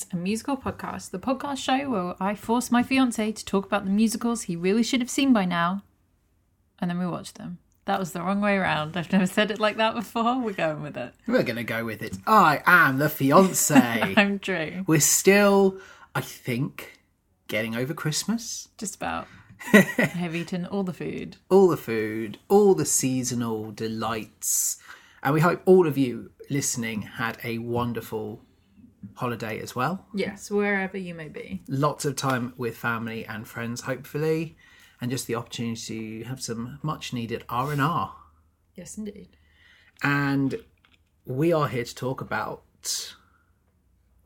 It's a Musical Podcast, the podcast show where I force my fiance to talk about the musicals he really should have seen by now, and then we watch them. That was the wrong way around. I've never said it like that before. We're going with it. We're going to go with it. I am the fiance. I'm Drew. We're still, I think, getting over Christmas. Just about. I've eaten all the food. All the food, all the seasonal delights. And we hope all of you listening had a wonderful holiday as well. Yes, wherever you may be. Lots of time with family and friends, hopefully, and just the opportunity to have some much needed R and R. Yes, indeed. And we are here to talk about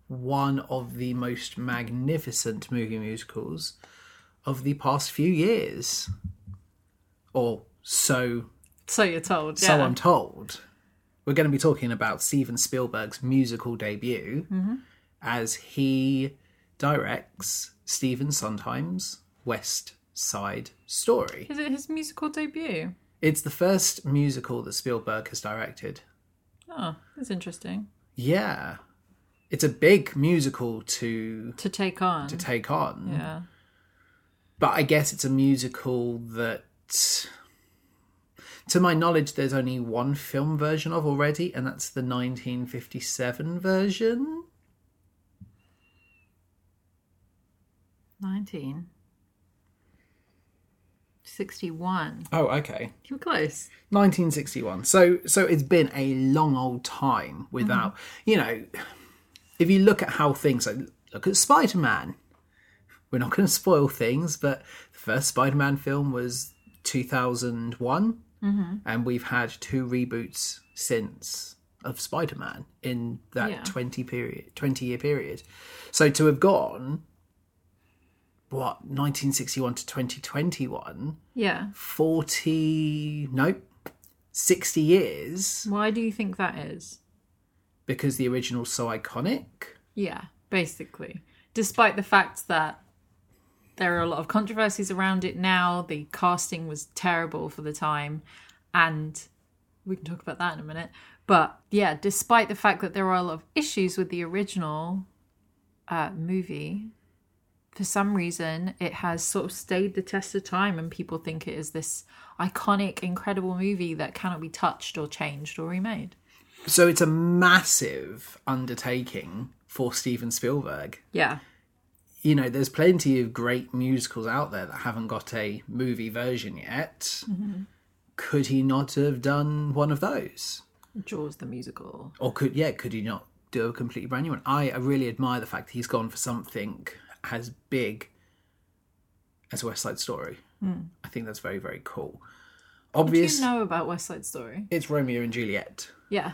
one of the most magnificent movie musicals of the past few years. Or so So you're told. so. I'm told. We're going to be talking about Steven Spielberg's musical debut mm-hmm. as he directs Stephen Sondheim's West Side Story. Is it his musical debut? It's the first musical that Spielberg has directed. Oh, that's interesting. Yeah. It's a big musical to To take on. to take on. yeah. But I guess it's a musical that to my knowledge there's only one film version of already and that's the 1957 version. 19. 61. Oh, okay. You're close. 1961. So so it's been a long old time without, mm-hmm. you know, if you look at how things like look at Spider-Man. We're not going to spoil things, but the first Spider-Man film was 2001 Mm-hmm. and we've had two reboots since of Spider-Man in that Yeah. 20 period 20 year period. So to have gone what 1961 to 2021 Yeah. 40 nope, 60 years Why do you think that is? because the original's so iconic Yeah, basically. Despite the fact that there are a lot of controversies around it now, the casting was terrible for the time, and we can talk about that in a minute. But yeah, despite the fact that there are a lot of issues with the original uh, movie, for some reason it has sort of stayed the test of time, and people think it is this iconic, incredible movie that cannot be touched or changed or remade. so it's a massive undertaking for steven spielberg Yeah, you know there's plenty of great musicals out there that haven't got a movie version yet. Mm-hmm. Could he not have done one of those? Jaws the musical. or could yeah could he not do a completely brand new one? I, I really admire the fact that he's gone for something as big as west side story. Hmm. I think that's very very cool. Do obvious you know about West Side Story? it's romeo and juliet. Yeah.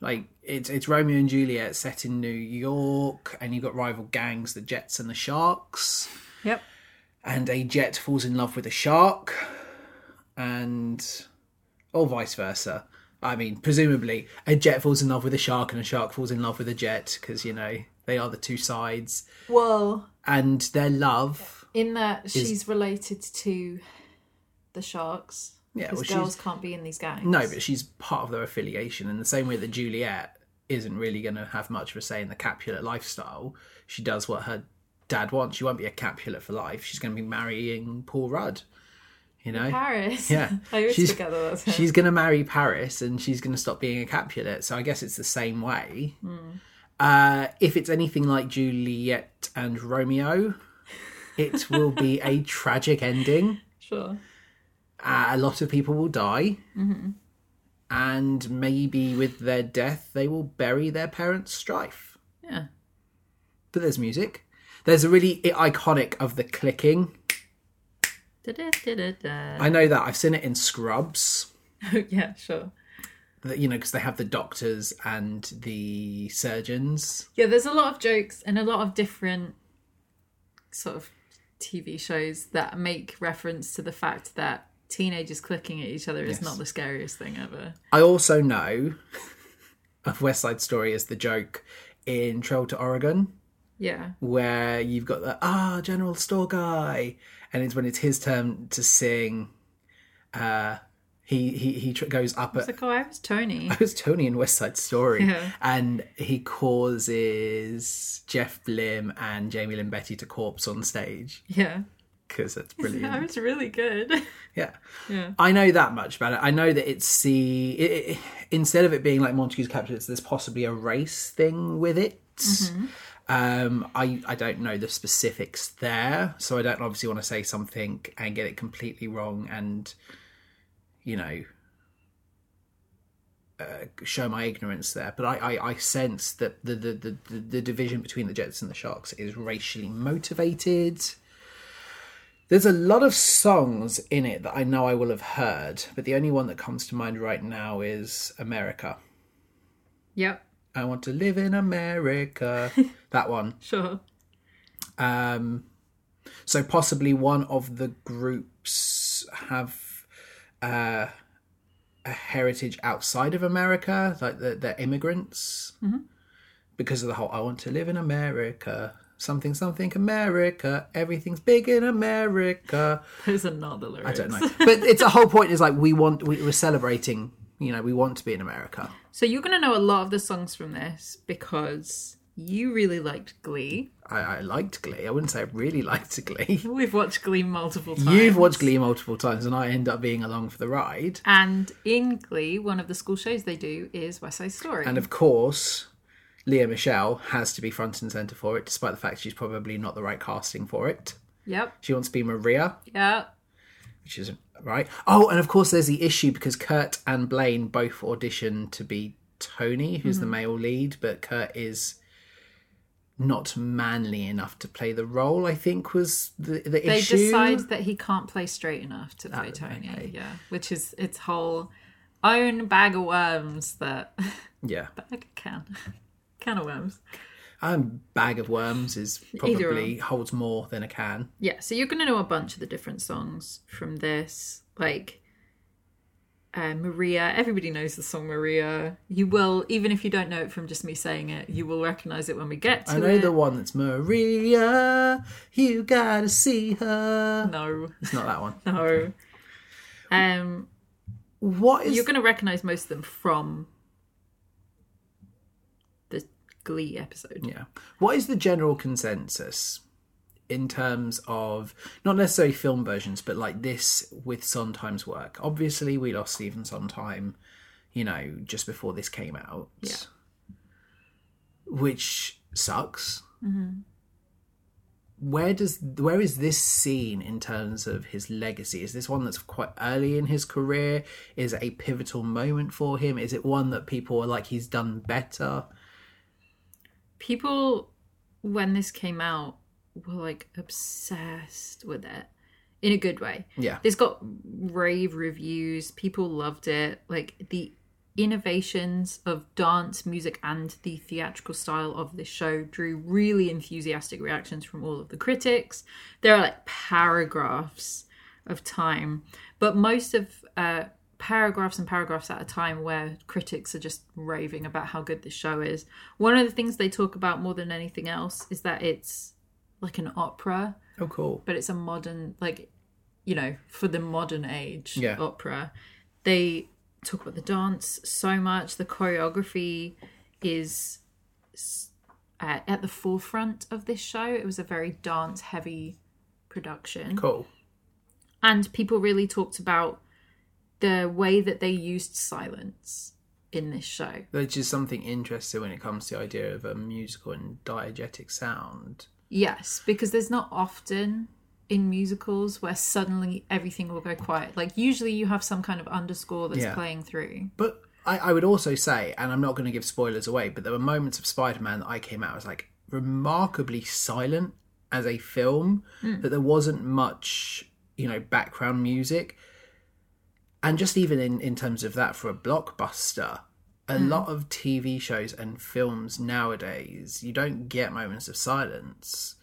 Like it's it's romeo and juliet set in new york and you've got rival gangs the jets and the sharks Yep. and a jet falls in love with a shark and or vice versa i mean presumably a jet falls in love with a shark and a shark falls in love with a jet because you know they are the two sides Well, and their love in that she's related to the sharks. Yeah, Because well, girls can't be in these gangs. no but she's part of their affiliation in the same way that juliet isn't really going to have much of a say in the capulet lifestyle she does what her dad wants she won't be a capulet for life she's going to be marrying paul rudd you know Paris. Yeah. She's- forget that that's her. she's going to marry Paris and she's going to stop being a Capulet. So I guess it's the same way. Uh, if it's anything like Juliet and Romeo, it will be a tragic ending. Sure. Uh, a lot of people will die. And maybe with their death, they will bury their parents' strife. Yeah. But there's music. There's a really iconic of the clicking. Da-da-da-da-da. I know that. I've seen it in Scrubs. yeah, sure. that, you know, because they have the doctors and the surgeons. Yeah, there's a lot of jokes and a lot of different sort of TV shows that make reference to the fact that teenagers clicking at each other is not the scariest thing ever. I also know of West Side Story as the joke in Trail to Oregon, Yeah. where you've got the ah General Store guy, and it's when it's his turn to sing. Uh, he he he tr- goes up It's at like, oh, I was Tony. I was Tony in West Side Story, Yeah. and he causes Jeff Blim and Jamie Lyn Beatty to corpse on stage Yeah. Because that's That brilliant. was really good. yeah. Yeah. I know that much about it. I know that it's the it, it- instead of it being like Montague's capture, it's there's possibly a race thing with it. Um, I I don't know the specifics there, so I don't obviously want to say something and get it completely wrong, and you know, uh, show my ignorance there. But I, I, I sense that the, the the the division between the Jets and the Sharks is racially motivated. There's a lot of songs in it that I know I will have heard, but the only one that comes to mind right now is America. yep. I want to live in America. that one. Sure. Um, so possibly one of the groups have uh, a heritage outside of America, like they're, they're immigrants, because of the whole "I want to live in America." Something, something, America. Everything's big in America. Those are not the lyrics. I don't know, but it's a whole point. Is like we want, we, we're celebrating. You know, we want to be in America. So you're going to know a lot of the songs from this because you really liked Glee. I, I liked Glee. I wouldn't say I really liked Glee. We've watched Glee multiple times. You've watched Glee multiple times, and I end up being along for the ride. And in Glee, one of the school shows they do is West Side Story. And of course, Lea Michele has to be front and center for it, despite the fact she's probably not the right casting for it. yep. She wants to be Maria, Yeah. which isn't right. Oh, and of course, there's the issue because Kurt and Blaine both auditioned to be Tony, who's the mm-hmm. male lead, but Kurt is not manly enough to play the role. I think was the the They issue. decide that he can't play straight enough to play oh, Tony. okay. Yeah. Which is its whole own bag of worms that. Yeah, bag can. Can of worms. um, bag of worms is probably holds more than a can. Yeah, so you're going to know a bunch of the different songs from this. Like uh, Maria, everybody knows the song Maria. You will, even if you don't know it from just me saying it, you will recognize it when we get to it. I know it. the one that's Maria. You gotta see her. No, It's not that one. no. Um, What is you're going to recognize most of them from Glee episode. yeah? What is the general consensus in terms of not necessarily film versions, but like this with Sondheim's work? Obviously, we lost Stephen Sondheim, you know, just before this came out. Yeah. which sucks. Mm-hmm. Where does where is this scene in terms of his legacy? Is this one that's quite early in his career? Is it a pivotal moment for him? Is it one that people are like he's done better? People, when this came out, were like obsessed with it in a good way. Yeah, This got rave reviews. People loved it. Like the innovations of dance, music, and the theatrical style of this show drew really enthusiastic reactions from all of the critics. There are like paragraphs of time, but most of uh, paragraphs and paragraphs at a time where critics are just raving about how good this show is. One of the things they talk about more than anything else is that it's like an opera oh cool. but it's a modern like you know for the modern age Yeah. opera they talk about the dance so much the choreography is uh, at the forefront of this show it was a very dance heavy production Cool. and people really talked about the way that they used silence in this show Which is something interesting when it comes to the idea of a musical and diegetic sound. Yes, because there's not often in musicals where suddenly everything will go quiet. Like usually you have some kind of underscore that's Yeah. playing through. But I, I would also say, and I'm not going to give spoilers away, but there were moments of Spider-Man that I came out as like remarkably silent as a film. Hmm. That there wasn't much, you know, background music, and just even in in terms of that for a blockbuster. A hmm. lot of TV shows and films nowadays, you don't get moments of silence.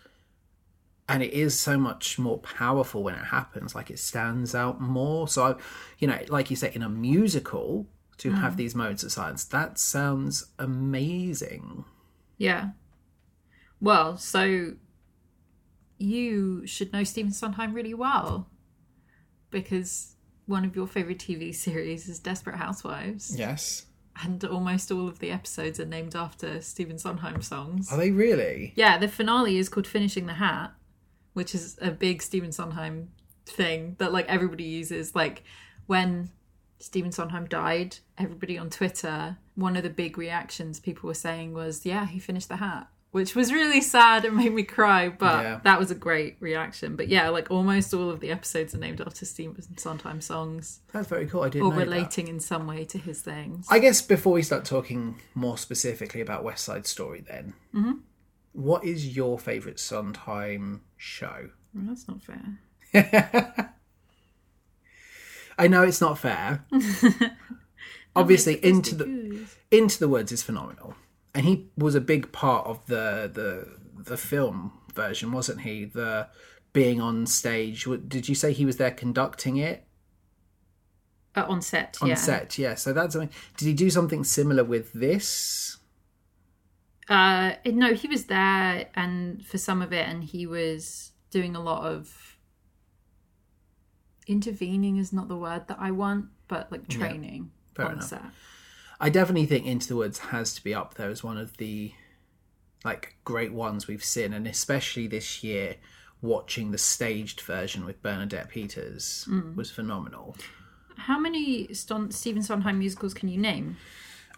And it is so much more powerful when it happens, like it stands out more. So, I, you know, like you say, in a musical, to have hmm. these moments of silence, that sounds amazing. Yeah. Well, so you should know Stephen Sondheim really well because one of your favorite TV series is Desperate Housewives, Yes. and almost all of the episodes are named after Stephen Sondheim songs. Are they really? Yeah, the finale is called Finishing the Hat, which is a big Stephen Sondheim thing that like everybody uses. Like when Stephen Sondheim died, everybody on Twitter, one of the big reactions people were saying was, "Yeah, he finished the hat." Which was really sad and made me cry, but Yeah. that was a great reaction. But yeah, like almost all of the episodes are named after Stephen Sondheim songs That's very cool. I didn't or know that. relating in some way to his things. I guess before we start talking more specifically about West Side Story, then, Mm-hmm. what is your favourite Sondheim show? Well, that's not fair. I know it's not fair. Obviously, into the Into the Woods is phenomenal, and he was a big part of the the the film version, wasn't he? The being on stage. Did you say he was there conducting it Uh, on set, on yeah. set? Yeah. So that's. I mean, did he do something similar with this? Uh, no, he was there and for some of it, and he was doing a lot of intervening. Is not the word that I want, but like training fair on enough. set. I definitely think Into the Woods has to be up there as one of the like great ones we've seen, and especially this year, watching the staged version with Bernadette Peters hmm. was phenomenal. How many Ston- Stephen Sondheim musicals can you name?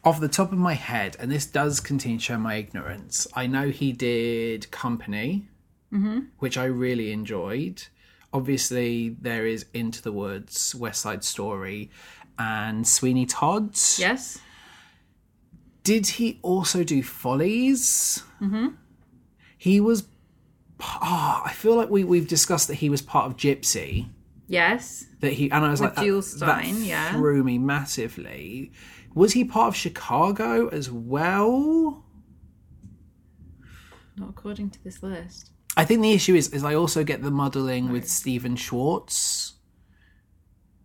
Off the top of my head, and this does continue to show my ignorance, I know he did Company, mm-hmm. which I really enjoyed. Obviously, there is Into the Woods, West Side Story, and Sweeney Todd's. Yes. Did he also do Follies? Mm-hmm. He was. Oh, I feel like we we've discussed that he was part of Gypsy. Yes. That he and I was With like that, Jules that Styne, yeah. threw me massively. Was he part of Chicago as well? Not according to this list. I think the issue is is I also get the muddling with Stephen Schwartz.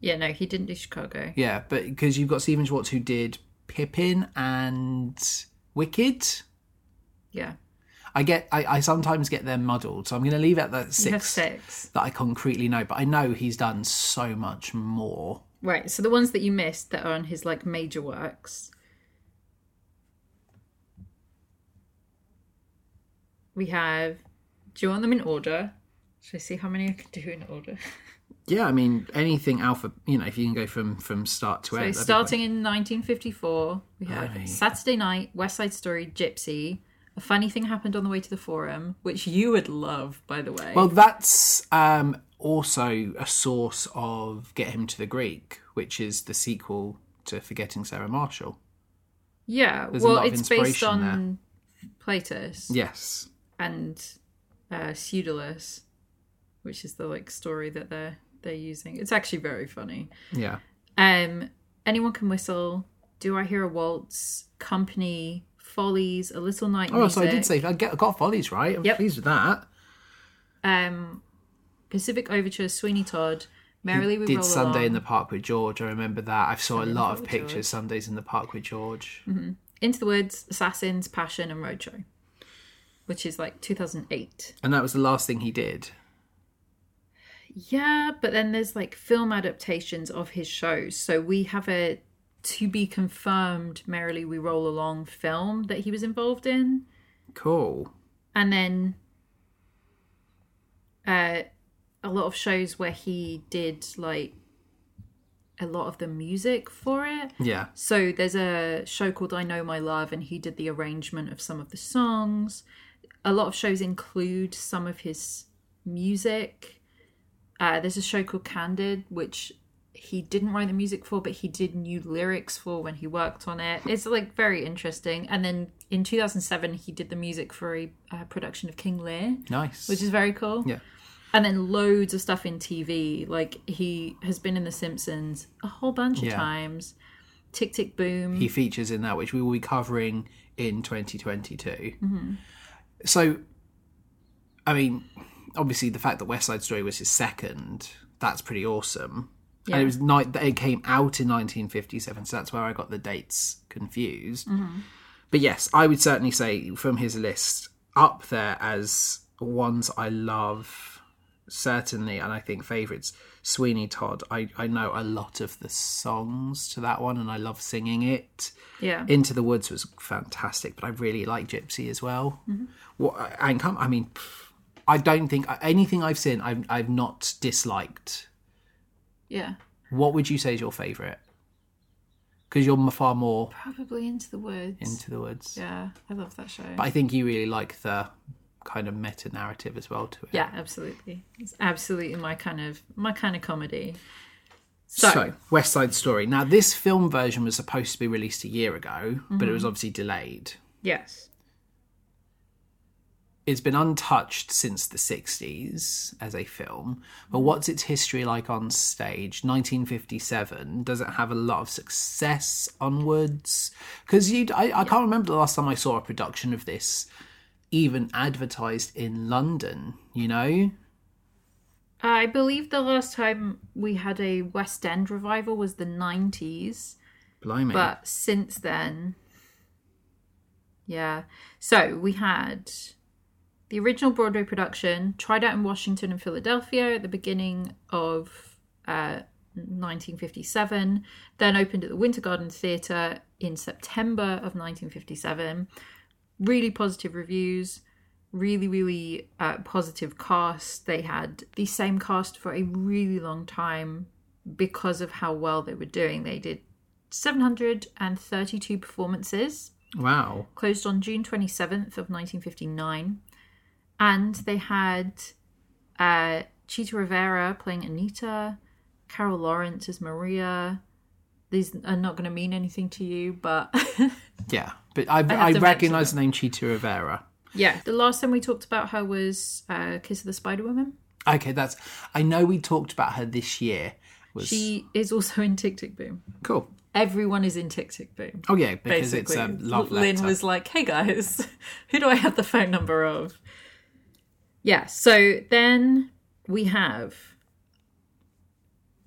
Yeah, no, he didn't do Chicago. Yeah, but because you've got Stephen Schwartz who did Pippin and Wicked. Yeah. I get I, I sometimes get them muddled, so I'm going to leave it at that six six. that I concretely know. But I know he's done so much more. Right. So the ones that you missed that are on his like major works. We have. Do you want them in order? Should I see how many I can do in order? Yeah, I mean anything alpha. You know, if you can go from from start to So end. that'd starting in 1954, we have. Saturday Night, West Side Story, Gypsy. A funny thing happened on the way to the forum, which you would love, by the way. Well, that's um, also a source of Get Him to the Greek, which is the sequel to Forgetting Sarah Marshall. yeah. there's Well, it's based on Plautus Yes. and uh, Pseudolus, which is the like story that they're they're using. It's actually very funny. Yeah. Um, anyone can whistle. Do I hear a waltz? Company, Follies, a little night Oh, music. so I did say I get I got Follies right. I'm Yep. pleased with that. um, Pacific Overture, Sweeney Todd, Merrily We Did Sunday Along, in the Park with George. I remember that. I saw a Sunday the lot of pictures George. Sundays in the Park with George. Into the Woods, Assassins, Passion, and Roadshow, which is like 2008. And that was the last thing he did. Yeah, but then there's like film adaptations of his shows. So we have a to be confirmed Merrily We Roll Along film that he was involved in. Cool. And then uh, a lot of shows where he did like a lot of the music for it. Yeah. So there's a show called I Know My Love, and he did the arrangement of some of the songs. A lot of shows include some of his music. Uh, there's a show called Candid, which he didn't write the music for, but he did new lyrics for when he worked on it. It's like very interesting. And then in 2007, he did the music for a uh, production of King Lear, Nice. which is very cool. yeah. And then loads of stuff in TV. Like he has been in The Simpsons a whole bunch of Yeah. times. Tick Tick Boom. he features in that, which we will be covering in 2022. Mm-hmm. So, I mean, obviously, the fact that West Side Story was his second, that's pretty awesome. Yeah. And it was night it came out in 1957, so that's where I got the dates confused. Mm-hmm. But yes, I would certainly say from his list up there as ones I love certainly, and I think favourites, Sweeney Todd. I, I know a lot of the songs to that one and I love singing it. Yeah. Into the Woods was fantastic, but I really like Gypsy as well. What and come, I mean, pff, I don't think anything I've seen I've I've not disliked. yeah. What would you say is your favourite? Because you're far more Probably Into the Woods. into the woods. yeah, I love that show. But I think you really like the kind of meta narrative as well to it. yeah, absolutely. It's absolutely my kind of my kind of comedy. So, So, West Side Story. Now, this film version was supposed to be released a year ago, but it Mm-hmm. was obviously delayed. yes. It's been untouched since the 60s as a film, but what's its history like on stage? 1957. Does it have a lot of success onwards? Because you, I, I can't remember the last time I saw a production of this even advertised in London, you know? I believe the last time we had a West End revival was the 90s. Blimey. But since then, yeah. So we had the original Broadway production, tried out in Washington and Philadelphia at the beginning of uh, 1957, then opened at the Winter Garden Theatre in September of 1957. Really positive reviews, really, really uh, positive cast. They had the same cast for a really long time because of how well they were doing. They did 732 performances, wow. closed on June 27th of 1959. And they had uh, Chita Rivera playing Anita, Carol Lawrence as Maria. These are not going to mean anything to you, but Yeah. But I, have I, recognise the name Chita Rivera. yeah. The last time we talked about her was uh, Kiss of the Spider Woman. Okay, that's. I know we talked about her this year. Was She is also in Tick Tick Boom. cool. Everyone is in Tick Tick Boom. Oh yeah, because basically. it's a love letter. Lin was like, "Hey guys, who do I have the phone number of?" Yeah. So then we have.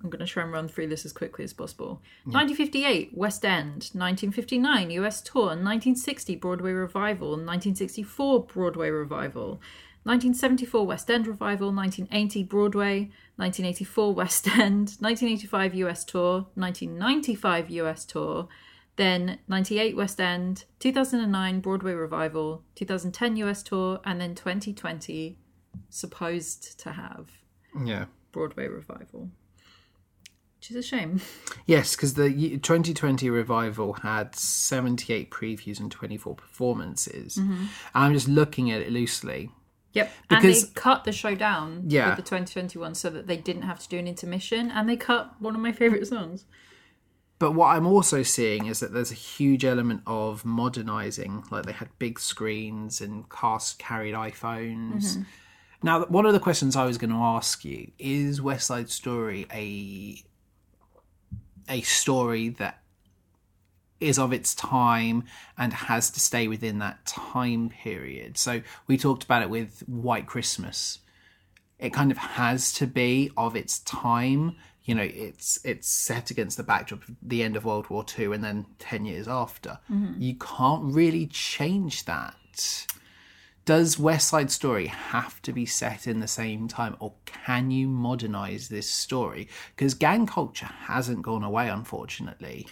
I'm going to try and run through this as quickly as possible. 1958, West End. 1959, US tour. 1960, Broadway revival. 1964, Broadway revival. 1974, West End revival. 1980, Broadway. 1984, West End. 1985, US tour. 1995, US tour. Then 98 West End, 2009 Broadway revival, 2010 US tour, and then 2020 supposed to have yeah. Broadway revival. Which is a shame. Yes, because the 2020 revival had 78 previews and 24 performances. Mm-hmm. I'm just looking at it loosely. Yep. Because- and they cut the show down Yeah. with the 2021 so that they didn't have to do an intermission, and they cut one of my favourite songs. But what I'm also seeing is that there's a huge element of modernizing. Like they had big screens and cast carried iPhones. Now, one of the questions I was going to ask you is West Side Story a a story that is of its time and has to stay within that time period. So we talked about it with White Christmas. It kind of has to be of its time. You know, it's it's set against the backdrop of the end of World War Two and then ten years after. Mm-hmm. You can't really change that. Does West Side Story have to be set in the same time, or can you modernize this story? Because gang culture hasn't gone away, unfortunately.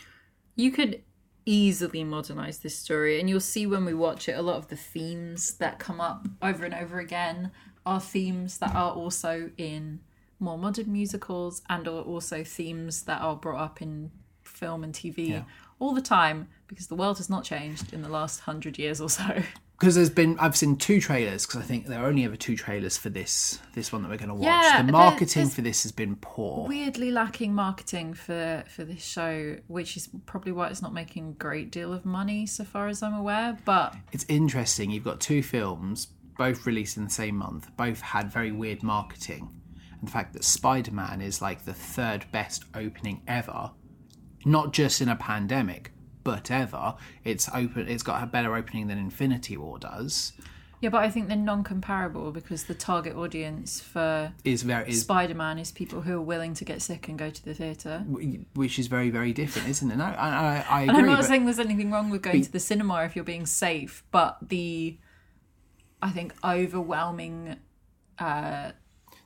You could easily modernize this story, and you'll see when we watch it a lot of the themes that come up over and over again are themes that are also in more modern musicals and are also themes that are brought up in film and TV all the time because the world has not changed in the last hundred years or so. Because there's been, I've seen two trailers. Because I think there are only ever two trailers for this this one that we're going to watch. Yeah, the marketing for this has been poor. Weirdly lacking marketing for for this show, which is probably why it's not making a great deal of money so far as I'm aware. But It's interesting. You've got two films, both released in the same month. Both had very weird marketing. And the fact that Spider Man is like the third best opening ever, not just in a pandemic, but ever. It's open. It's got a better opening than Infinity War does. Yeah, but I think they're non-comparable because the target audience for Is very is Spider-Man is people who are willing to get sick and go to the theatre. which is very very different, isn't it? No, I, I, I And agree. I'm not saying there's anything wrong with going to the cinema if you're being safe, but the I think overwhelming the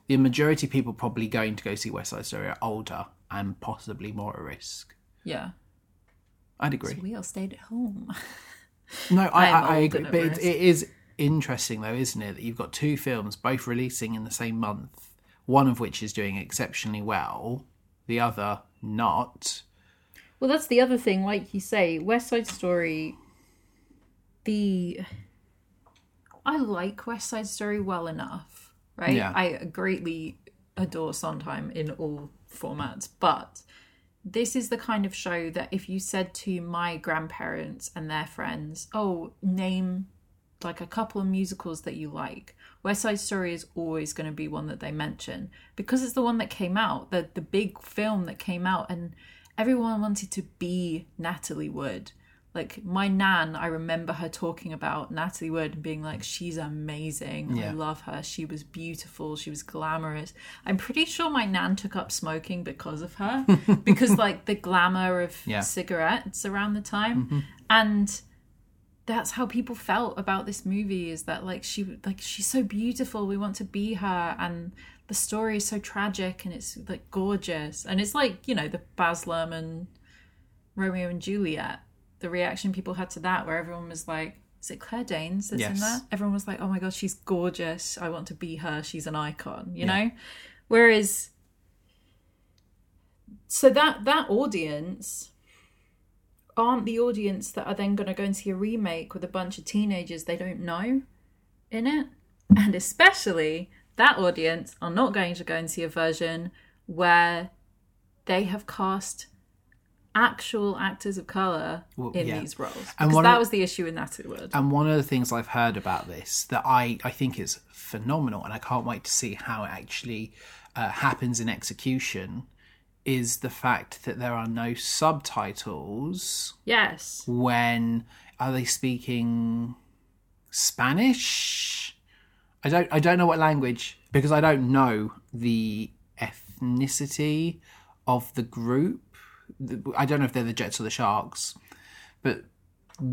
the majority of people probably going to go see West Side Story are older and possibly more at risk. Yeah. I'd agree. We all stayed at home. No, I, I, I agree. But it, it is interesting, though, isn't it, that you've got two films both releasing in the same month, one of which is doing exceptionally well, the other not. Well, that's the other thing. Like you say, West Side Story. The I like West Side Story well enough, right? Yeah. I greatly adore Sondheim in all formats, but this is the kind of show that if you said to my grandparents and their friends, "Oh, name like a couple of musicals that you like," West Side Story is always going to be one that they mention because it's the one that came out, the the big film that came out, and everyone wanted to be Natalie Wood. Like my nan, I remember her talking about Natalie Wood and being like, "She's amazing. I love her. She was beautiful. She was glamorous." I'm pretty sure my nan took up smoking because of her, because like the glamour of Yeah. cigarettes around the time, mm-hmm. and that's how people felt about this movie is that like she like she's so beautiful we want to be her and the story is so tragic and it's like gorgeous and it's like you know the Baz Luhrmann Romeo and Juliet the reaction people had to that where everyone was like is it Claire Danes that's in Yes. there everyone was like oh my god she's gorgeous I want to be her she's an icon you Yeah. know whereas so that that audience aren't the audience that are then going to go and see a remake with a bunch of teenagers they don't know in it. And especially that audience are not going to go and see a version where they have cast actual actors of colour Well, in yeah. these roles. And Because that of- was the issue with Natalie Wood. And one of the things I've heard about this that I, I think is phenomenal, and I can't wait to see how it actually uh, happens in execution, is the fact that there are no subtitles yes. when are they speaking Spanish? I don't I don't know what language because I don't know the ethnicity of the group. I don't know if they're the Jets or the Sharks, but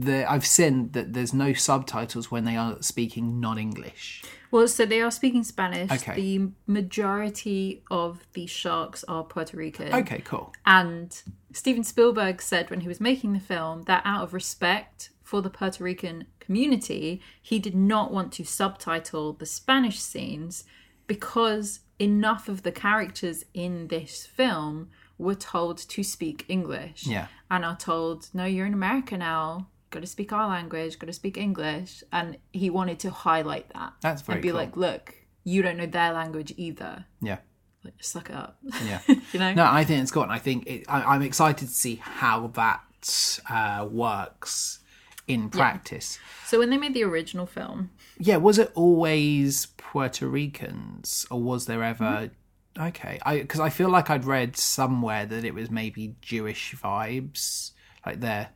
I've seen that there's no subtitles when they are speaking non-English. Well, so they are speaking Spanish. Okay. The majority of the sharks are Puerto Rican. Okay, cool. And Steven Spielberg said when he was making the film that out of respect for the Puerto Rican community, he did not want to subtitle the Spanish scenes because enough of the characters in this film were told to speak English. Yeah. And are told, no, you're in America now. Got to speak our language, got to speak English. And he wanted to highlight that. That's very And be cool. like, look, you don't know their language either. Yeah, Like, suck it up. yeah. you know? No, I think it's good. and I think it, I, I'm excited to see how that uh, works in practice. So when they made the original film, Yeah, was it always Puerto Ricans, or was there ever? Okay, I because I feel like I'd read somewhere that it was maybe Jewish vibes, like they're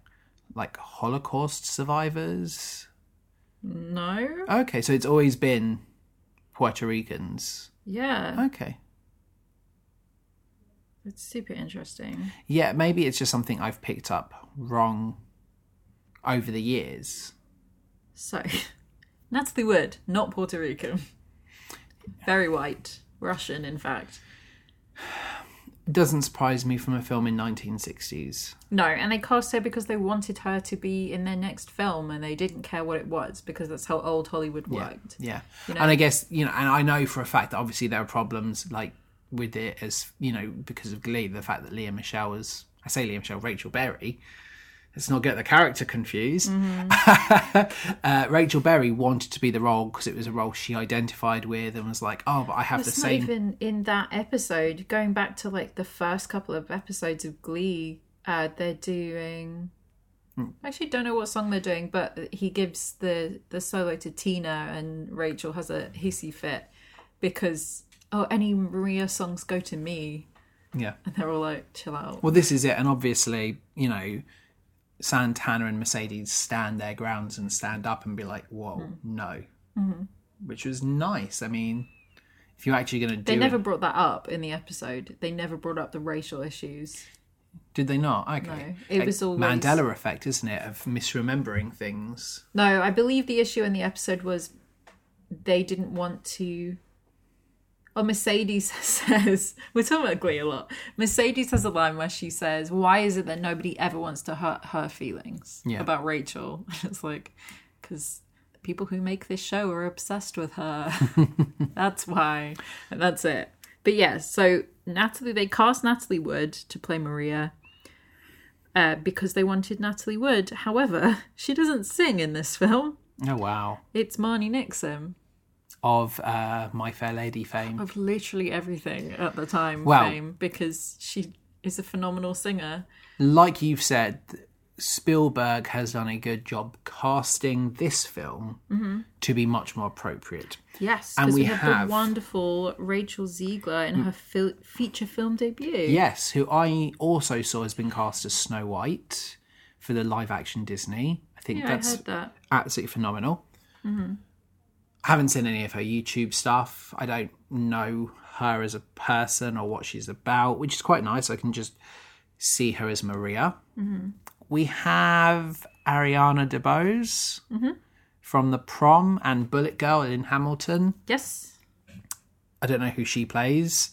like Holocaust survivors. no. Okay, so it's always been Puerto Ricans. Yeah. Okay, It's super interesting. yeah, maybe it's just something I've picked up wrong over the years. So, that's the word, not Puerto Rican. Very white. Russian, in fact. Doesn't surprise me from a film in 1960s. No, and they cast her because they wanted her to be in their next film and they didn't care what it was because that's how old Hollywood worked. Yeah. You know? And I guess, you know, and I know for a fact that obviously there are problems like with it as, you know, because of Glee, the fact that Lea Michele was, I say Lea Michele, Rachel Berry. Let's not get the character confused. Mm-hmm. uh, Rachel Berry wanted to be the role because it was a role she identified with and was like, oh, but I have It's the same. even in that episode. Going back to like the first couple of episodes of Glee, uh, they're doing. Hmm. I actually don't know what song they're doing, but he gives the the solo to Tina, and Rachel has a hissy fit because oh, any Maria songs go to me, Yeah. and they're all like, chill out. Well, this is it. And obviously, you know, Santana and Mercedes stand their grounds and stand up and be like, whoa, Hmm. no. Mm-hmm. Which was nice. I mean, if you're actually going to do They it. never brought that up in the episode. They never brought up the racial issues. Did they not? Okay. No, it was always- Mandela effect, isn't it, of misremembering things? No, I believe the issue in the episode was they didn't want to Oh, Mercedes says, we're talking about Glee a lot. Mercedes has a line where she says, Why is it that nobody ever wants to hurt her feelings Yeah. about Rachel? It's like, because the people who make this show are obsessed with her. that's why. And that's it. But yeah, so Natalie, they cast Natalie Wood to play Maria. Uh, because they wanted Natalie Wood. However, she doesn't sing in this film. Oh wow. It's Marni Nixon Of uh, My Fair Lady fame. of literally everything at the time Wow. fame because she is a phenomenal singer. Like you've said, Spielberg has done a good job casting this film mm-hmm. to be much more appropriate. Yes, And we we, have, have- the wonderful Rachel Zegler in mm. her fil- feature film debut. Yes, who I also saw has been cast as Snow White for the live action Disney. I think yeah, I that's heard that. absolutely phenomenal. Mm-hmm. I haven't seen any of her YouTube stuff. I don't know her as a person or what she's about, which is quite nice. I can just see her as Maria. Mm-hmm. We have Ariana DeBose mm-hmm. from The Prom and Bullet Girl in Hamilton. Yes, I don't know who she plays.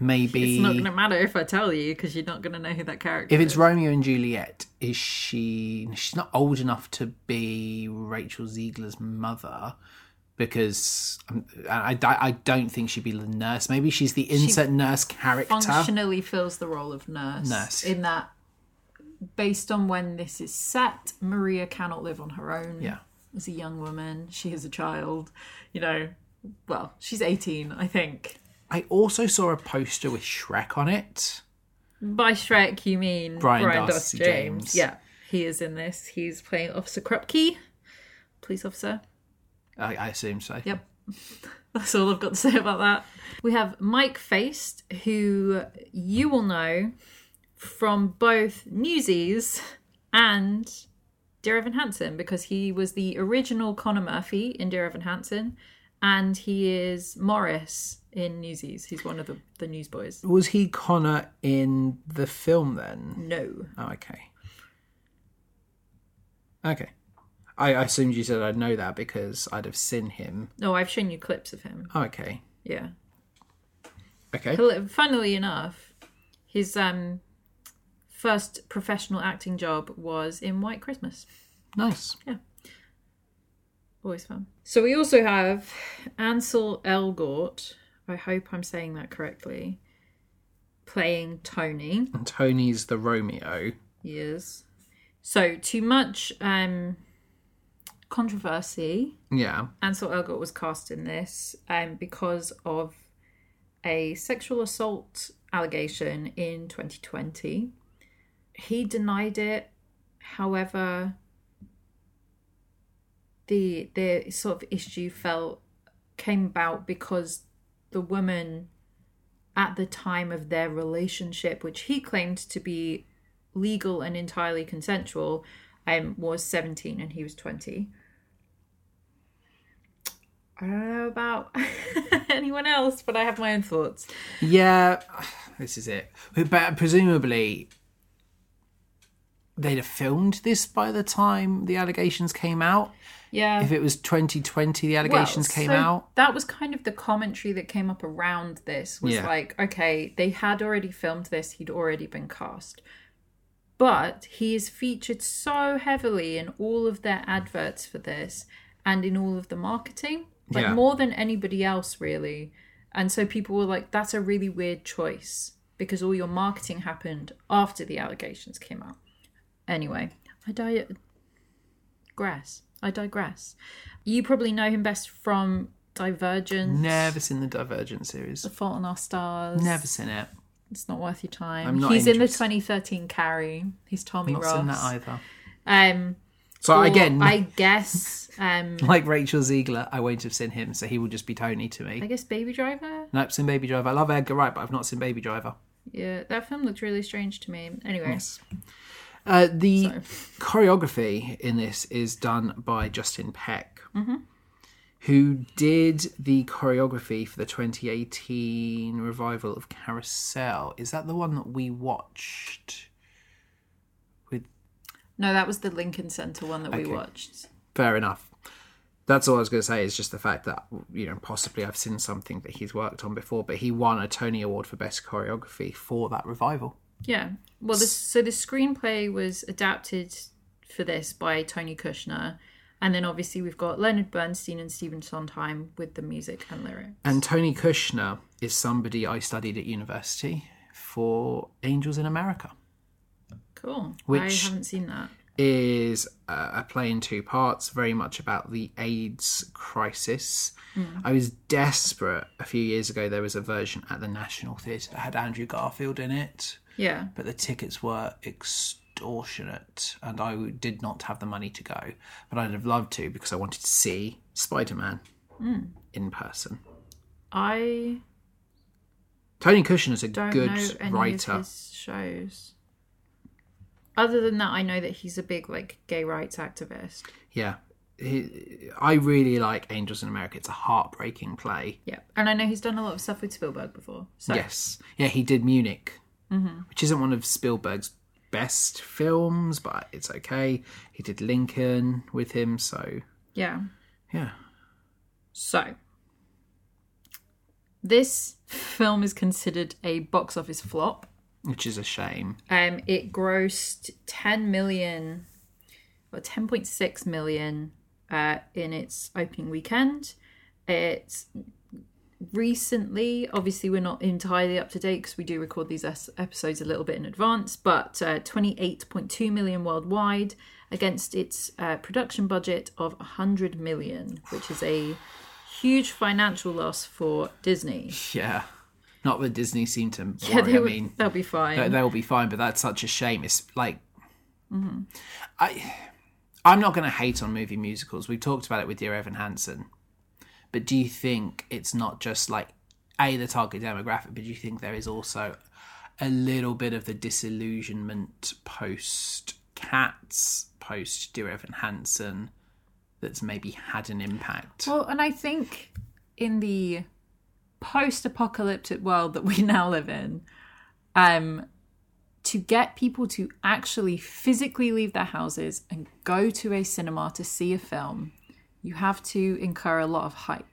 Maybe it's not going to matter if I tell you because you're not going to know who that character if is. it's Romeo and Juliet, is she? She's not old enough to be Rachel Zegler's mother because I, I, I don't think she'd be the nurse. Maybe she's the insert nurse character. functionally fills the role of nurse. Nurse. In that, based on when this is set, Maria cannot live on her own. Yeah. As a young woman, she is a child. You know, well, she's 18, I think. I also saw a poster with Shrek on it. By Shrek, you mean Brian Brian, d'Arcy d'Arcy James. James. Yeah, he is in this. He's playing Officer Krupke, police officer. I, I assume so. Yep. That's all I've got to say about that. We have Mike Faist, who you will know from both Newsies and Dear Evan Hansen, because he was the original Connor Murphy in Dear Evan Hansen, and he is Morris in Newsies. He's one of the, the newsboys. Was he Connor in the film then? No. Oh, okay. Okay. I, I assumed you said I'd know that because I'd have seen him. No, I've shown you clips of him. Oh, okay. Yeah. Okay. Funnily enough, his um first professional acting job was in White Christmas. Nice. Yeah. Always fun. So we also have Ansel Elgort. I hope I'm saying that correctly. Playing Tony. And Tony's the Romeo. Yes. So too much um controversy Yeah. Ansel Elgort was cast in this um, because of a sexual assault allegation in 2020. He denied it. However, the the sort of issue felt came about because the woman at the time of their relationship, which he claimed to be legal and entirely consensual, um, was 17 and he was 20. I don't know about anyone else, but I have my own thoughts. Yeah, this is it. But presumably, they'd have filmed this by the time the allegations came out. Yeah. If it was 2020, the allegations Well, came so out. That was kind of the commentary that came up around this was Yeah. like, okay, they had already filmed this, he'd already been cast. But he is featured so heavily in all of their adverts for this and in all of the marketing, like Yeah. more than anybody else, really. And so people were like, that's a really weird choice because all your marketing happened after the allegations came out. Anyway, I digress. I digress. You probably know him best from Divergent, Never seen the Divergent series. The Fault in Our Stars. Never seen it. It's not worth your time. I'm not He's in the 2013 Carrie. He's Tommy Not Ross. seen that either. Um, So or again, I guess, um, like Rachel Zegler, I won't have seen him, so he will just be Tony to me. I guess Baby Driver. Nope, seen Baby Driver. I love Edgar Wright, but I've not seen Baby Driver. Yeah, that film looked really strange to me. Anyway, Uh, the So- choreography in this is done by Justin Peck, Mm-hmm. who did the choreography for the 2018 revival of Carousel. Is that the one that we watched? No, that was the Lincoln Center one that we watched. fair enough. That's all I was going to say. Is just the fact that you know possibly I've seen something that he's worked on before, but he won a Tony Award for best choreography for that revival. Yeah. Well, this so the screenplay was adapted for this by Tony Kushner, and then obviously we've got Leonard Bernstein and Stephen Sondheim with the music and lyrics. And Tony Kushner is somebody I studied at university for Angels in America. Cool. Which- I haven't seen that. is a play in two parts, very much about the AIDS crisis. Hmm. I was desperate a few years ago. There was a version at the National Theatre that had Andrew Garfield in it, Yeah. but the tickets were extortionate, and I did not have the money to go. But I'd have loved to because I wanted to see Spider Man hmm. in person. I Tony Kushner's a don't good writer. shows. Other than that, I know that he's a big like gay rights activist. Yeah. He, I really like Angels in America. It's a heartbreaking play. Yeah, and I know he's done a lot of stuff with Spielberg before. So Yes. Yeah, he did Munich, mm-hmm. which isn't one of Spielberg's best films, but it's okay. He did Lincoln with him, so yeah. yeah. So, this film is considered a box office flop. Which is a shame. Um, it grossed 10 million, or 10.6 million uh, in its opening weekend. It's recently, obviously, we're not entirely up to date because we do record these es- episodes a little bit in advance, but uh, 28.2 million worldwide against its uh, production budget of 100 million, which is a huge financial loss for Disney. Yeah. Not that Disney seemed to worry. Yeah, they I would, mean, they'll be fine. they- they'll be fine, but that's such a shame. It's like mm-hmm. I I'm not going to hate on movie musicals. We've talked about it with Dear Evan Hansen. But do you think it's not just like a the target demographic, but do you think there is also a little bit of the disillusionment post Cats, post Dear Evan Hansen that's maybe had an impact? Well, and I think in the post-apocalyptic world that we now live in, um, to get people to actually physically leave their houses and go to a cinema to see a film, you have to incur a lot of hype.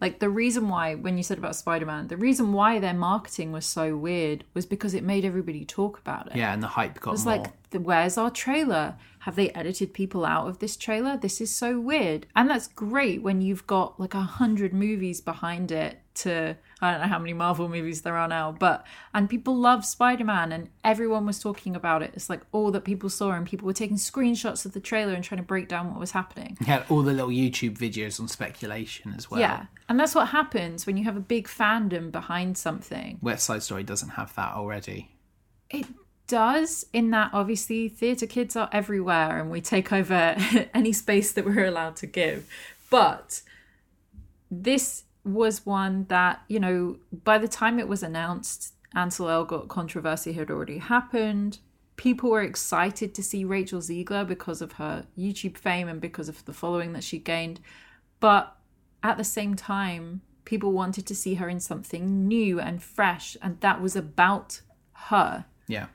Like the reason why, when you said about Spider Man, the reason why their marketing was so weird was because it made everybody talk about it. yeah, and the hype got It's more. like, the, where's our trailer? Have they edited people out of this trailer? This is so weird. And that's great when you've got like a hundred movies behind it to, I don't know how many Marvel movies there are now, but, and people love Spider Man and everyone was talking about it. It's like all that people saw and people were taking screenshots of the trailer and trying to break down what was happening. You had all the little YouTube videos on speculation as well. Yeah. And that's what happens when you have a big fandom behind something. West Side Story doesn't have that already. It does, in that obviously theatre kids are everywhere and we take over any space that we're allowed to give. But this was one that, you know, by the time it was announced, Ansel Elgort controversy had already happened. People were excited to see Rachel Zegler because of her YouTube fame and because of the following that she gained. But at the same time, people wanted to see her in something new and fresh, and that was about her Yeah.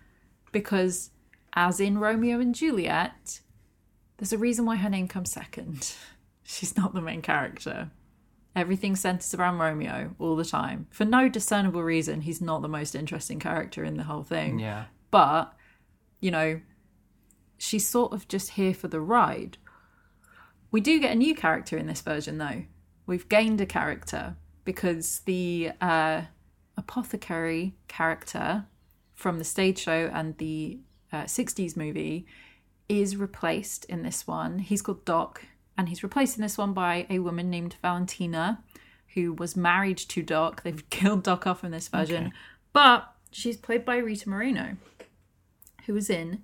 because as in Romeo and Juliet, there's a reason why her name comes second. She's not the main character. Everything centers around Romeo all the time. For no discernible reason, he's not the most interesting character in the whole thing. Yeah. But, you know, she's sort of just here for the ride. We do get a new character in this version, though. We've gained a character because the uh, apothecary character from the stage show and the uh, 60s movie is replaced in this one. He's called Doc, and he's replacing this one by a woman named Valentina, who was married to Doc. They've killed Doc off in this version, but she's played by Rita Moreno, who was in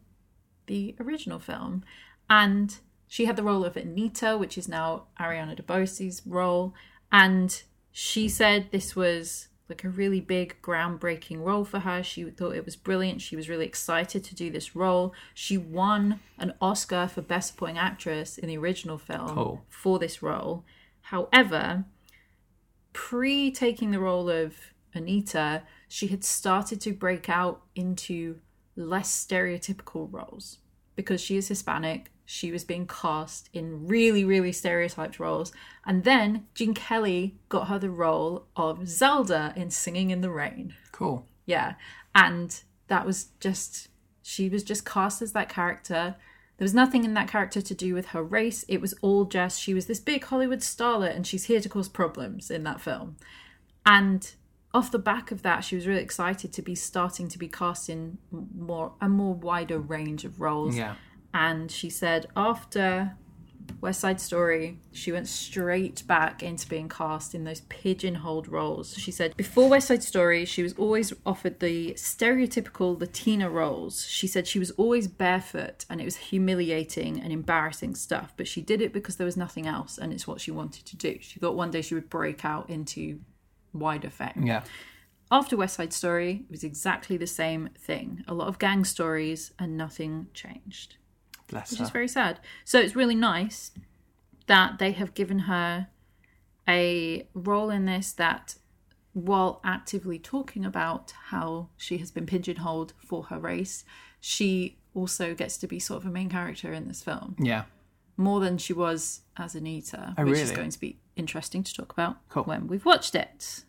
the original film. And she had the role of Anita, which is now Ariana DeBose's role. And she said this was like a really big, groundbreaking role for her. She thought it was brilliant. She was really excited to do this role. She won an Oscar for Best Supporting Actress in the original film Cool. for this role. However, pre taking the role of Anita, she had started to break out into less stereotypical roles because she is Hispanic. She was being cast in really, really stereotyped roles. And then Gene Kelly got her the role of Zelda in Singing in the Rain. Cool. Yeah. And that was just, she was just cast as that character. There was nothing in that character to do with her race. It was all just, she was this big Hollywood starlet and she's here to cause problems in that film. And off the back of that, she was really excited to be starting to be cast in more a more wider range of roles. Yeah. And she said after West Side Story, she went straight back into being cast in those pigeonholed roles. She said before West Side Story, she was always offered the stereotypical Latina roles. She said she was always barefoot and it was humiliating and embarrassing stuff, but she did it because there was nothing else and it's what she wanted to do. She thought one day she would break out into wider fame. Yeah. After West Side Story, it was exactly the same thing. A lot of gang stories and nothing changed Bless which her. is very sad. So it's really nice that they have given her a role in this that, while actively talking about how she has been pigeonholed for her race, she also gets to be sort of a main character in this film yeah. more than she was as Anita, oh, which is going to be interesting to talk about Cool. when we've watched it.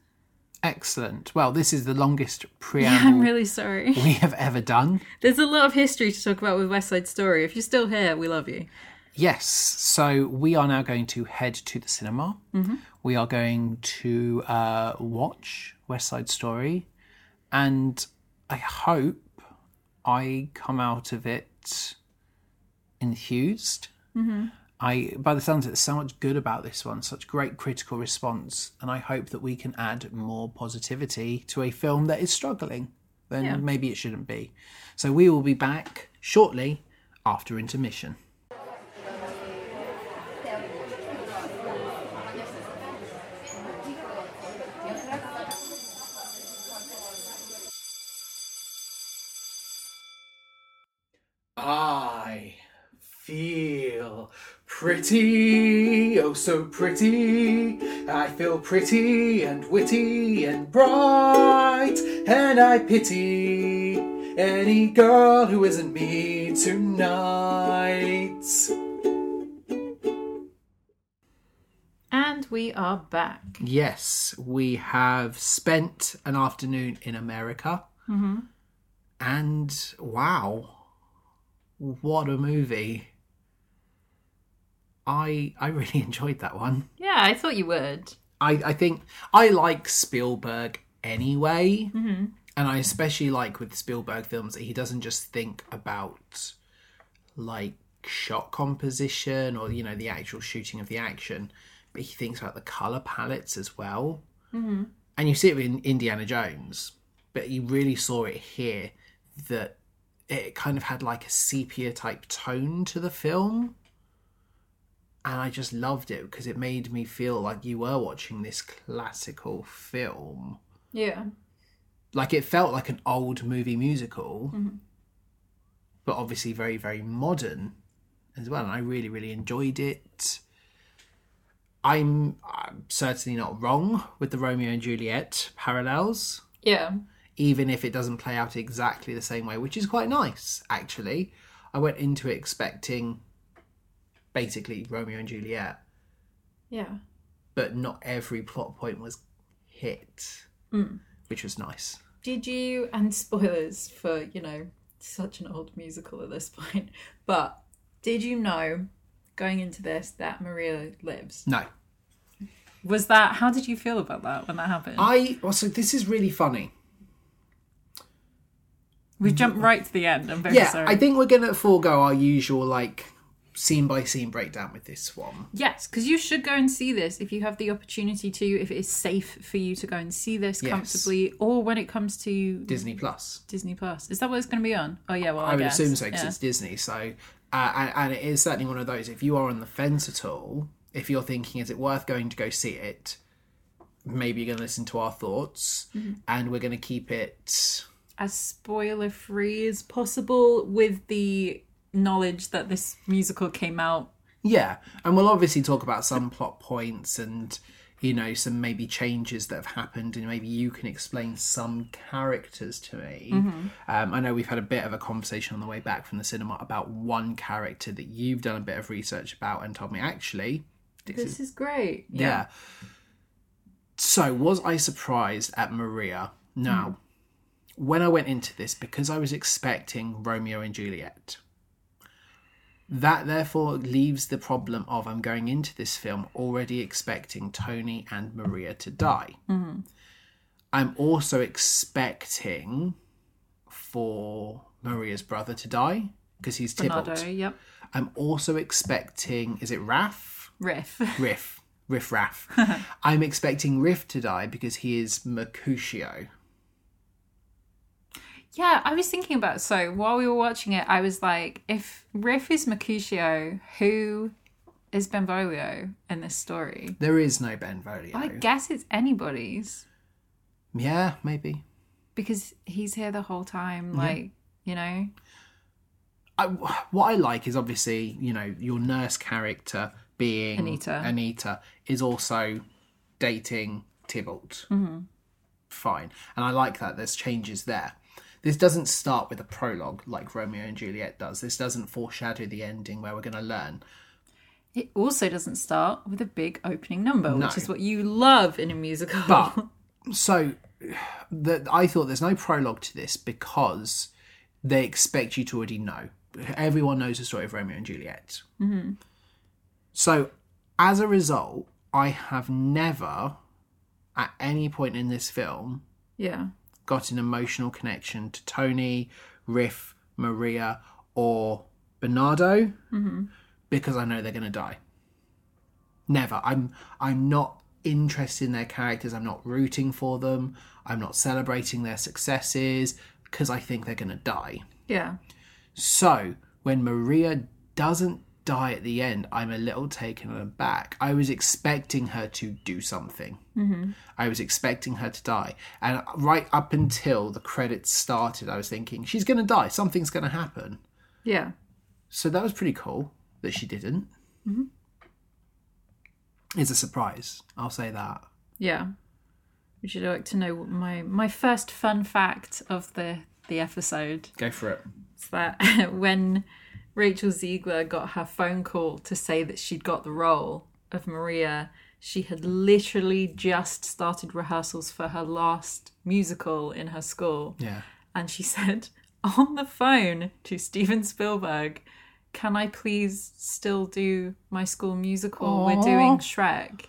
Excellent. Well, this is the longest I'm preamble really sorry. we have ever done. There's a lot of history to talk about with West Side Story. If you're still here, we love you. Yes. So we are now going to head to the cinema. We are going to uh, watch West Side Story, and I hope I come out of it enthused. I, by the sounds of it, there's so much good about this one, such great critical response, and I hope that we can add more positivity to a film that is struggling. Then Yeah. maybe it shouldn't be. So we will be back shortly after intermission. I feel pretty, oh so pretty. I feel pretty and witty and bright, and I pity any girl who isn't me tonight. And we are back. Yes, we have spent an afternoon in America. Mm-hmm. And wow, what a movie. I I really enjoyed that one. Yeah, I thought you would. I, I think I like Spielberg anyway. And I especially like with Spielberg films that he doesn't just think about like shot composition or, you know, the actual shooting of the action, but he thinks about the color palettes as well. Mm-hmm. And you see it in Indiana Jones, but you really saw it here that it kind of had like a sepia type tone to the film and I just loved it because it made me feel like you were watching this classical film. Yeah. Like it felt like an old movie musical, mm-hmm. but obviously very, very modern as well. And I really, really enjoyed it. I'm, I'm certainly not wrong with the Romeo and Juliet parallels, Yeah. even if it doesn't play out exactly the same way, which is quite nice, actually. I went into it expecting basically Romeo and Juliet. Yeah. but not every plot point was hit, hmm. which was nice. Did you, and spoilers for, you know, such an old musical at this point, but did you know going into this that Maria lives? No, Was that, how did you feel about that when that happened? I also this is really funny. we jumped right to the end. I'm very Yeah, sorry. I think we're gonna forego our usual like scene by scene breakdown with this one. Yes, because you should go and see this if you have the opportunity to, if it is safe for you to go and see this Yes. comfortably, or when it comes to Disney Plus. Disney Plus. Is that what it's going to be on? Oh yeah, well I, I would guess. assume so because Yeah. it's Disney. So, uh, and, and it is certainly one of those. If you are on the fence at all, if you're thinking, is it worth going to go see it? Maybe you're going to listen to our thoughts, Mm-hmm. and we're going to keep it as spoiler free as possible with the knowledge that this musical came out. Yeah, and we'll obviously talk about some plot points and you know, some maybe changes that have happened, and maybe you can explain some characters to me. Um, I know we've had a bit of a conversation on the way back from the cinema about one character that you've done a bit of research about and told me actually, this is This is great. yeah. So, was I surprised at Maria? Now, when I went into this, because I was expecting Romeo and Juliet, that therefore leaves the problem of I'm going into this film already expecting Tony and Maria to die. Mm-hmm. I'm also expecting for Maria's brother to die because he's Tybalt. Bernardo, yep. I'm also expecting, is it Raff? Riff. Riff. Riff Raff. I'm expecting Riff to die because he is Mercutio. Yeah, I was thinking about so while we were watching it, I was like, if Riff is Mercutio, who is Benvolio in this story? There is no Benvolio. I guess it's anybody's Yeah, maybe. because he's here the whole time. Like, you know, I, what I like is obviously, you know, your nurse character being Anita. Anita is also dating Tybalt. Mm-hmm. Fine. And I like that there's changes there. This doesn't start with a prologue like Romeo and Juliet does. This doesn't foreshadow the ending where we're going to learn. it also doesn't start with a big opening number, No. which is what you love in a musical. But so the, I thought there's no prologue to this because they expect you to already know. Everyone knows the story of Romeo and Juliet. Mm-hmm. So as a result, I have never, at any point in this film, yeah, got an emotional connection to Tony, Riff, Maria, or Bernardo mm-hmm. because I know they're going to die. Never. I'm. I'm not interested in their characters. I'm not rooting for them. I'm not celebrating their successes because I think they're going to die. yeah, So when Maria doesn't die at the end, I'm a little taken aback. I was expecting her to do something. Mm-hmm. I was expecting her to die. And right up until the credits started, I was thinking, she's going to die. Something's going to happen. yeah. So that was pretty cool that she didn't. It's a surprise. I'll say that. Yeah. Would you like to know what my my first fun fact of the the episode? Go for it. it. Is that when Rachel Zegler got her phone call to say that she'd got the role of Maria, she had literally just started rehearsals for her last musical in her school. Yeah. And she said on the phone to Steven Spielberg, Can I please still do my school musical? We're doing Shrek.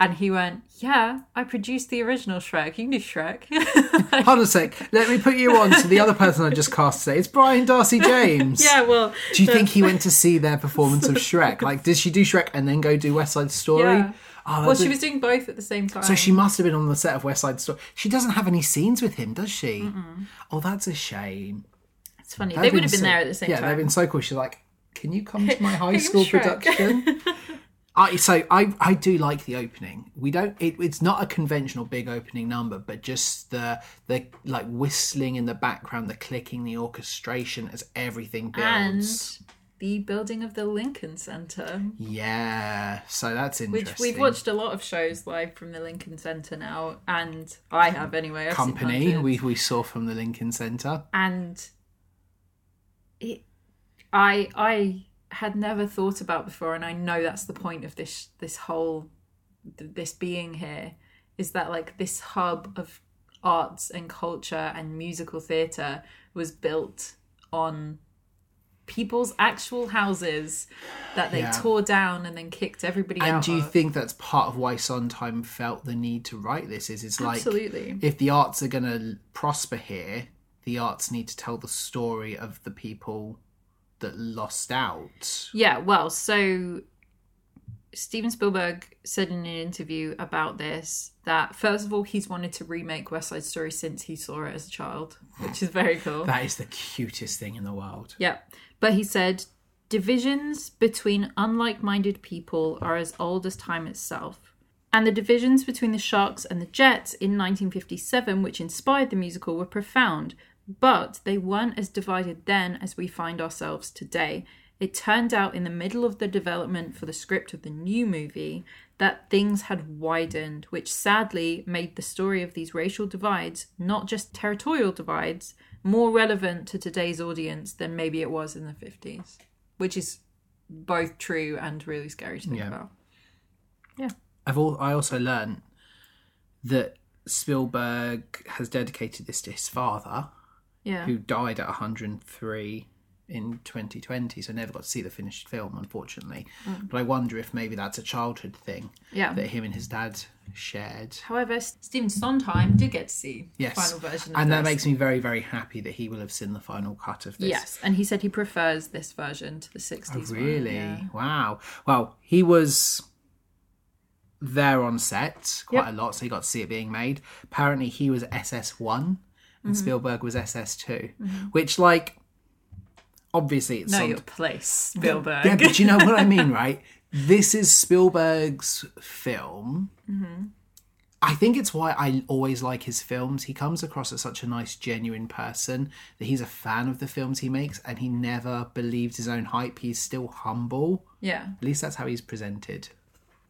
And he went, Yeah, I produced the original Shrek. You can do Shrek. Hold on a sec. Let me put you on to the other person I just cast today. It's Brian d'Arcy James. yeah, well. Do you think he went to see their performance of Shrek? Like, did she do Shrek and then go do West Side Story? Yeah. Oh, Well, she was doing both at the same time. So she must have been on the set of West Side Story. She doesn't have any scenes with him, does she? Oh, that's a shame. It's funny. They've they would have been been so- there at the same yeah, time. Yeah, they've been so cool. She's like, "Can you come to my high school production?" I so I I do like the opening. We don't. It, it's not a conventional big opening number, but just the the like whistling in the background, the clicking, the orchestration as everything builds. and the building of the Lincoln Center, Yeah, so that's interesting. which we've watched a lot of shows live from the Lincoln Center now, and I have anyway. I've Company we we saw from the Lincoln Center. and it i i had never thought about before and i know that's the point of this this whole this being here is that like this hub of arts and culture and musical theatre was built on people's actual houses that they Yeah. tore down and then kicked everybody And out do you of. think that's part of why Sondheim felt the need to write this? Is it's like absolutely if the arts are going to prosper here, the arts need to tell the story of the people that lost out. Yeah, well, so Steven Spielberg said in an interview about this that first of all he's wanted to remake West Side Story since he saw it as a child, which is very cool. That is the cutest thing in the world. Yeah. But he said divisions between unlike minded people are as old as time itself. And the divisions between the Sharks and the Jets in 1957, which inspired the musical, were profound, but they weren't as divided then as we find ourselves today. It turned out in the middle of the development for the script of the new movie that things had widened, which sadly made the story of these racial divides, not just territorial divides, more relevant to today's audience than maybe it was in the 50s. Which is both true and really scary to think Yeah. about. Yeah. I've all, I also learned that Spielberg has dedicated this to his father, Yeah. who died at 103 in 2020, so never got to see the finished film, unfortunately. Mm. But I wonder if maybe that's a childhood thing Yeah. that him and his dad shared. However, Stephen Sondheim did get to see Yes, the final version of and that makes me very, very happy that he will have seen the final cut of this. yes, and he said he prefers this version to the 60s. Oh, really? yeah. Wow. Well, he was there on set quite Yep. a lot, so he got to see it being made. Apparently, he was SS1 Mm-hmm. and Spielberg was SS2, which, like, obviously it's Know your place, Spielberg. Yeah, but you know what I mean, right? This is Spielberg's film. Mm-hmm. I think it's why I always like his films. He comes across as such a nice, genuine person that he's a fan of the films he makes and he never believes his own hype. He's still humble. Yeah. At least that's how he's presented.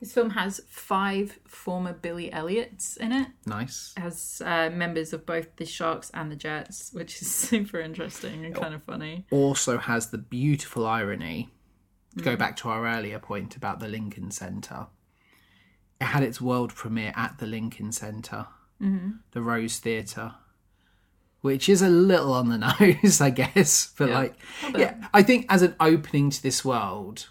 This film has five former Billy Elliots in it. Nice. It has uh, members of both the Sharks and the Jets, which is super interesting and kind of funny. Also has the beautiful irony. To go back to our earlier point about the Lincoln Center. It had its world premiere at the Lincoln Center, the Rose Theatre, which is a little on the nose, I guess. But like, yeah, I think as an opening to this world,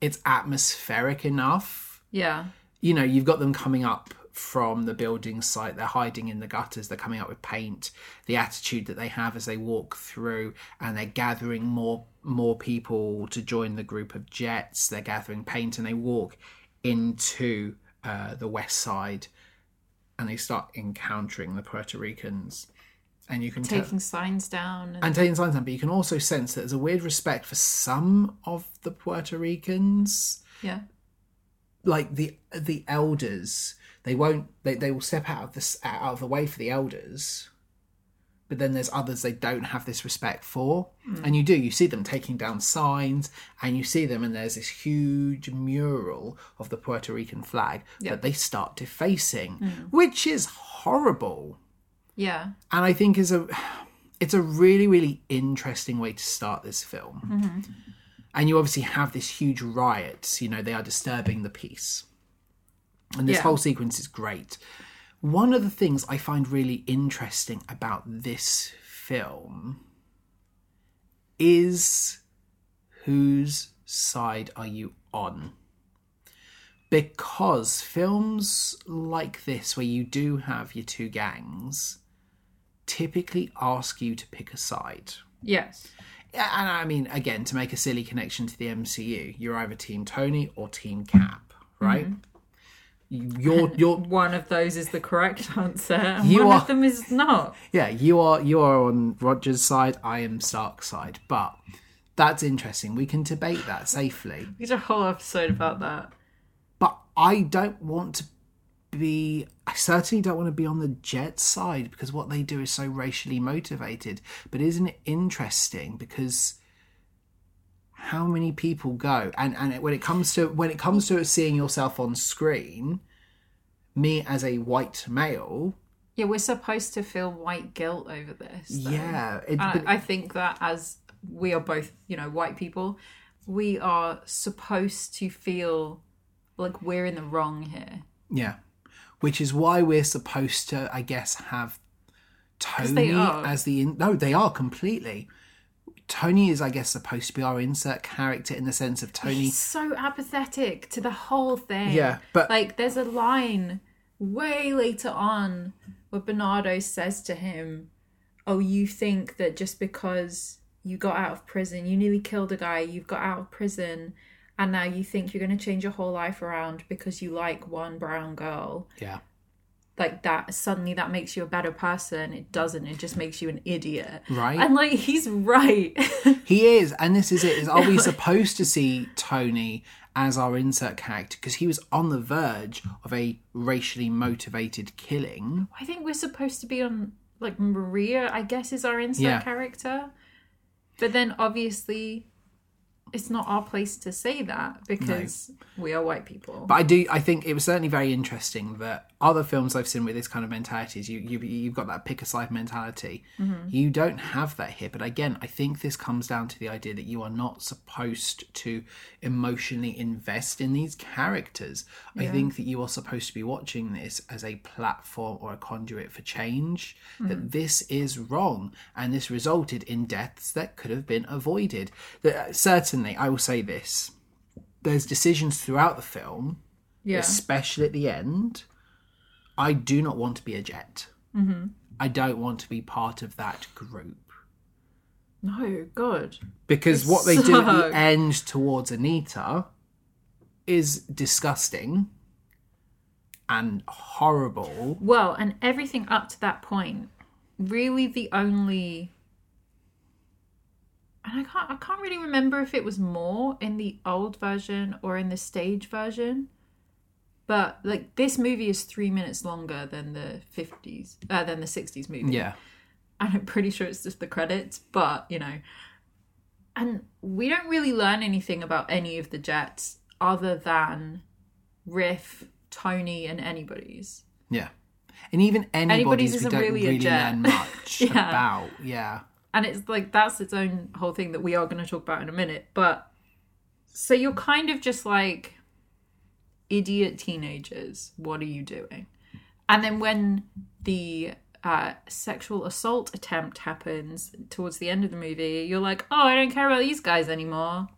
it's atmospheric enough Yeah. you know, you've got them coming up from the building site. They're hiding in the gutters. They're coming up with paint. The attitude that they have as they walk through, and they're gathering more more people to join the group of jets. They're gathering paint, and they walk into uh, the west side, and they start encountering the Puerto Ricans. And you can tell Taking signs down. And, and taking signs down, but you can also sense that there's a weird respect for some of the Puerto Ricans. Yeah. like the the elders they won't they, they will step out of this out of the way for the elders but then there's others they don't have this respect for. Hmm. And you do you see them taking down signs and you see them and there's this huge mural of the puerto rican flag that they start defacing hmm. which is horrible Yeah. and I think is a it's a really really interesting way to start this film. Mm-hmm. And you obviously have this huge riot. You know they are disturbing the peace, and this Yeah. whole sequence is great. One of the things I find really interesting about this film is whose side are you on? Because films like this, where you do have your two gangs, typically ask you to pick a side. Yes. And I mean, again, to make a silly connection to the MCU, you're either Team Tony or Team Cap, right? Mm-hmm. You're, you're, One of those is the correct answer, You one are- of them is not. yeah, you are, you are on Roger's side. I am Stark's side, but that's interesting. We can debate that safely. We did a whole episode about that. But I don't want to be. I certainly don't want to be on the Jet side because what they do is so racially motivated. But isn't it interesting because how many people go and and when it comes to when it comes to seeing yourself on screen, me as a white male, Yeah, we're supposed to feel white guilt over this. though. yeah, it, but, I think that as we are both, you know, white people, we are supposed to feel like we're in the wrong here. yeah, which is why we're supposed to, I guess, have Tony as the in- no, they are completely. Tony is, I guess, supposed to be our insert character in the sense of Tony. He's so apathetic to the whole thing. Yeah, but- like there's a line way later on where Bernardo says to him, "Oh, you think that just because you got out of prison, you nearly killed a guy, you've got out of prison, and now you think you're going to change your whole life around because you like one brown girl." Yeah, like that suddenly that makes you a better person it doesn't it just makes you an idiot Right. and like he's right he is, and this is it. Is are we supposed to see Tony as our insert character because he was on the verge of a racially motivated killing? i think we're supposed to be on like maria i guess is our insert Yeah. character but then obviously it's not our place to say that because we are white people. But I do. I think it was certainly very interesting that other films I've seen with this kind of mentalities, you you you've got that pick a side mentality. Mm-hmm. You don't have that here. But again, I think this comes down to the idea that you are not supposed to emotionally invest in these characters. I think that you are supposed to be watching this as a platform or a conduit for change. That mm-hmm. this is wrong, and this resulted in deaths that could have been avoided. That uh, certainly, I will say this there's decisions throughout the film, yeah. especially at the end. I do not want to be a jet. Mm-hmm. I don't want to be part of that group No, God. because what they do at the end towards Anita is disgusting and horrible. Well, and everything up to that point, really the only and I can't I can't really remember if it was more in the old version or in the stage version. But like this movie is three minutes longer than the fifties, uh, than the sixties movie. Yeah, and I'm pretty sure it's just the credits, but you know. And we don't really learn anything about any of the Jets other than Riff, Tony, and anybody's. yeah. And even anybody's, anybody's isn't don't really a really, jet. learn much Yeah. about. Yeah. And it's like that's its own whole thing that we are going to talk about in a minute. But so you're kind of just like idiot teenagers. What are you doing? And then when the uh, sexual assault attempt happens towards the end of the movie, you're like, oh, I don't care about these guys anymore.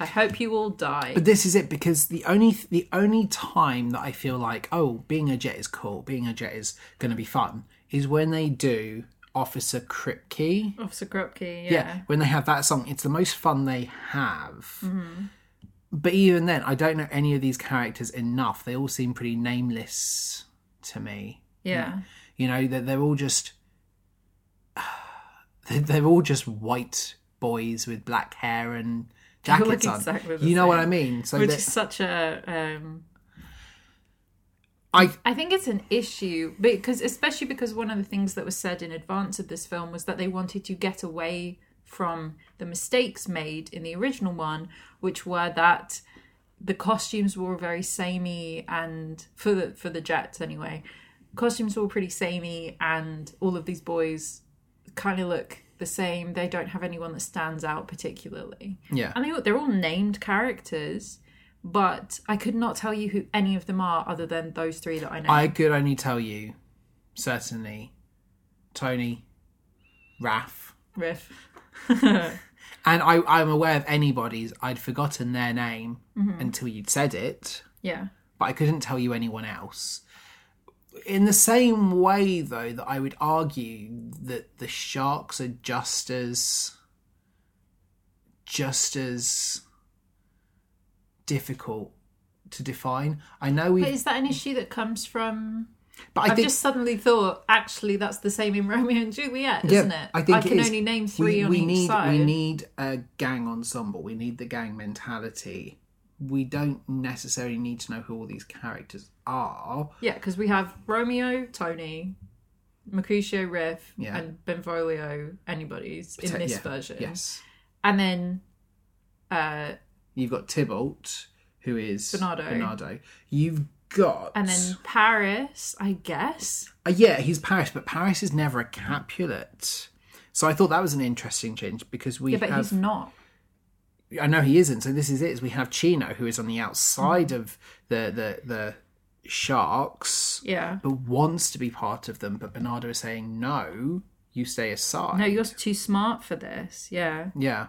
I hope you all die. But this is it because the only the only time that I feel like oh being a jet is cool, being a jet is going to be fun is when they do Officer Krupke. Officer Krupke, Yeah. yeah. when they have that song, it's the most fun they have. Mm-hmm. But even then, I don't know any of these characters enough. They all seem pretty nameless to me. Yeah. You know, they're, they're all just they're, they're all just white boys with black hair and jackets on. exactly you know what. I mean? So Which that- is such a um I I think it's an issue because, especially because one of the things that was said in advance of this film was that they wanted to get away from the mistakes made in the original one, which were that the costumes were very samey and for the for the Jets anyway, costumes were pretty samey and all of these boys kind of look the same. They don't have anyone that stands out particularly. yeah. And they, they're all named characters, but I could not tell you who any of them are other than those three that I know. I could only tell you, certainly, Tony, Raph, Riff. and I, I'm aware of anybody's. I'd forgotten their name Mm-hmm. until you'd said it, Yeah. but I couldn't tell you anyone else. In the same way, though, that I would argue that the sharks are just as, just as difficult to define. I know we, But but, is that an issue that comes from? I I've think just suddenly thought, actually, that's the same in Romeo and Juliet, isn't it? I think it can only name three we, on we each need side. we need a gang ensemble. We need the gang mentality. We don't necessarily need to know who all these characters are. Yeah, because we have Romeo, Tony, Mercutio, Riff, Yeah. and Benvolio. Anybody's in this Yeah, version, Yes, and then uh, you've got Tybalt, who is Bernardo. Bernardo. You've got and then Paris, I guess. Uh, yeah, he's Paris, but Paris is never a Capulet. So I thought that was an interesting change because we Yeah, but have. he's not. I know he isn't. So this is it. Is we have Chino, who is on the outside of the the the sharks. Yeah. but wants to be part of them. But Bernardo is saying, no, you stay aside. No, you're too smart for this. Yeah. Yeah.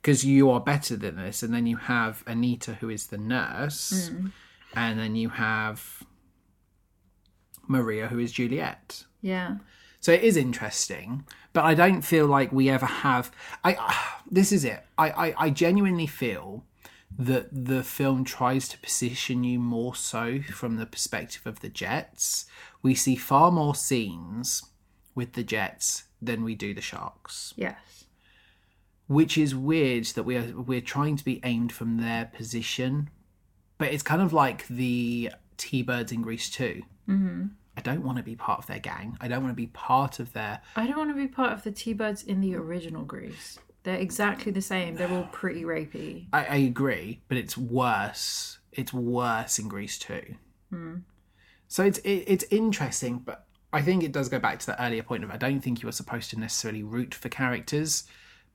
Because you are better than this. And then you have Anita, who is the nurse. Hmm. And then you have Maria, who is Juliet. Yeah. So it is interesting, but I don't feel like we ever have. I uh, this is it. I, I, I genuinely feel that the film tries to position you more so from the perspective of the Jets. We see far more scenes with the Jets than we do the Sharks, Yes. which is weird that we are we're trying to be aimed from their position, but it's kind of like the T-Birds in Grease too. Mm-hmm. I don't want to be part of their gang. I don't want to be part of their I don't want to be part of the T-Birds in the original Grease. they're exactly the same. They're all pretty rapey. I, I agree, but it's worse. It's worse in Grease too. So it's it, it's interesting, but I think it does go back to the earlier point of I don't think you are supposed to necessarily root for characters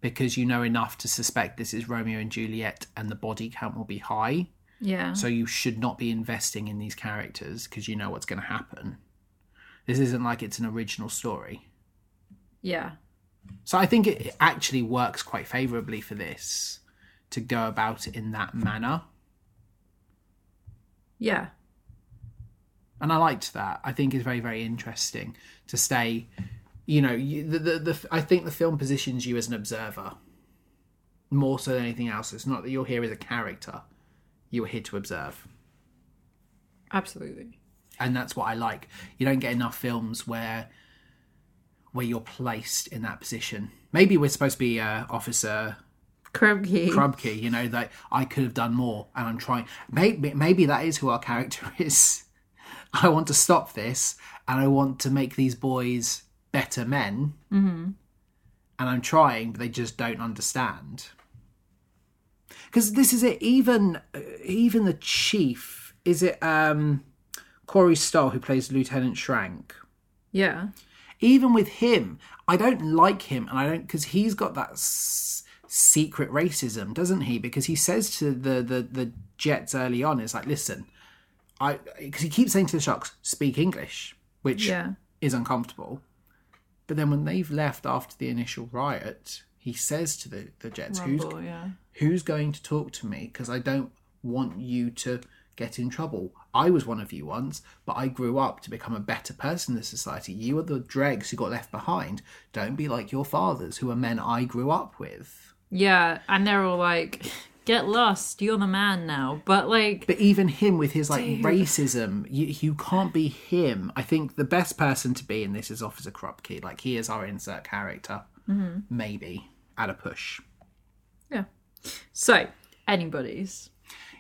because you know enough to suspect this is Romeo and Juliet and the body count will be high. Yeah. So you should not be investing in these characters because you know what's going to happen. This isn't like it's an original story. Yeah. So I think it actually works quite favourably for this to go about it in that manner. Yeah. and I liked that. I think it's very very interesting to stay. You know, you, the, the the I think the film positions you as an observer more so than anything else. It's not that you're here as a character; you are here to observe, Absolutely. and that's what I like. You don't get enough films where where you're placed in that position. Maybe we're supposed to be uh, Officer Krupke. Krupke, you know, that I could have done more, and I'm trying. Maybe maybe that is who our character is. I want to stop this, and I want to make these boys better men. Mm-hmm. And I'm trying, but they just don't understand. Because this is it. Even even the chief is it um, Corey Stoll who plays Lieutenant Schrank yeah. even with him, I don't like him, and I don't because he's got that s- secret racism, doesn't he? Because he says to the the the Jets early on, "It's like, listen, I," because he keeps saying to the Sharks, "Speak English," which Yeah. is uncomfortable. But then when they've left after the initial riot, he says to the the Jets, "Who's Rumble, yeah. Who's going to talk to me because I don't want you to get in trouble. I was one of you once, but I grew up to become a better person in the society. You are the dregs who got left behind. Don't be like your fathers, who are men I grew up with. Yeah. And they're all like, get lost. You're the man now. But like, But even him with his like racism, you, you can't be him. I think the best person to be in this is Officer Krupke. Like he is our insert character, mm-hmm. maybe at a push. yeah. So, anybody's.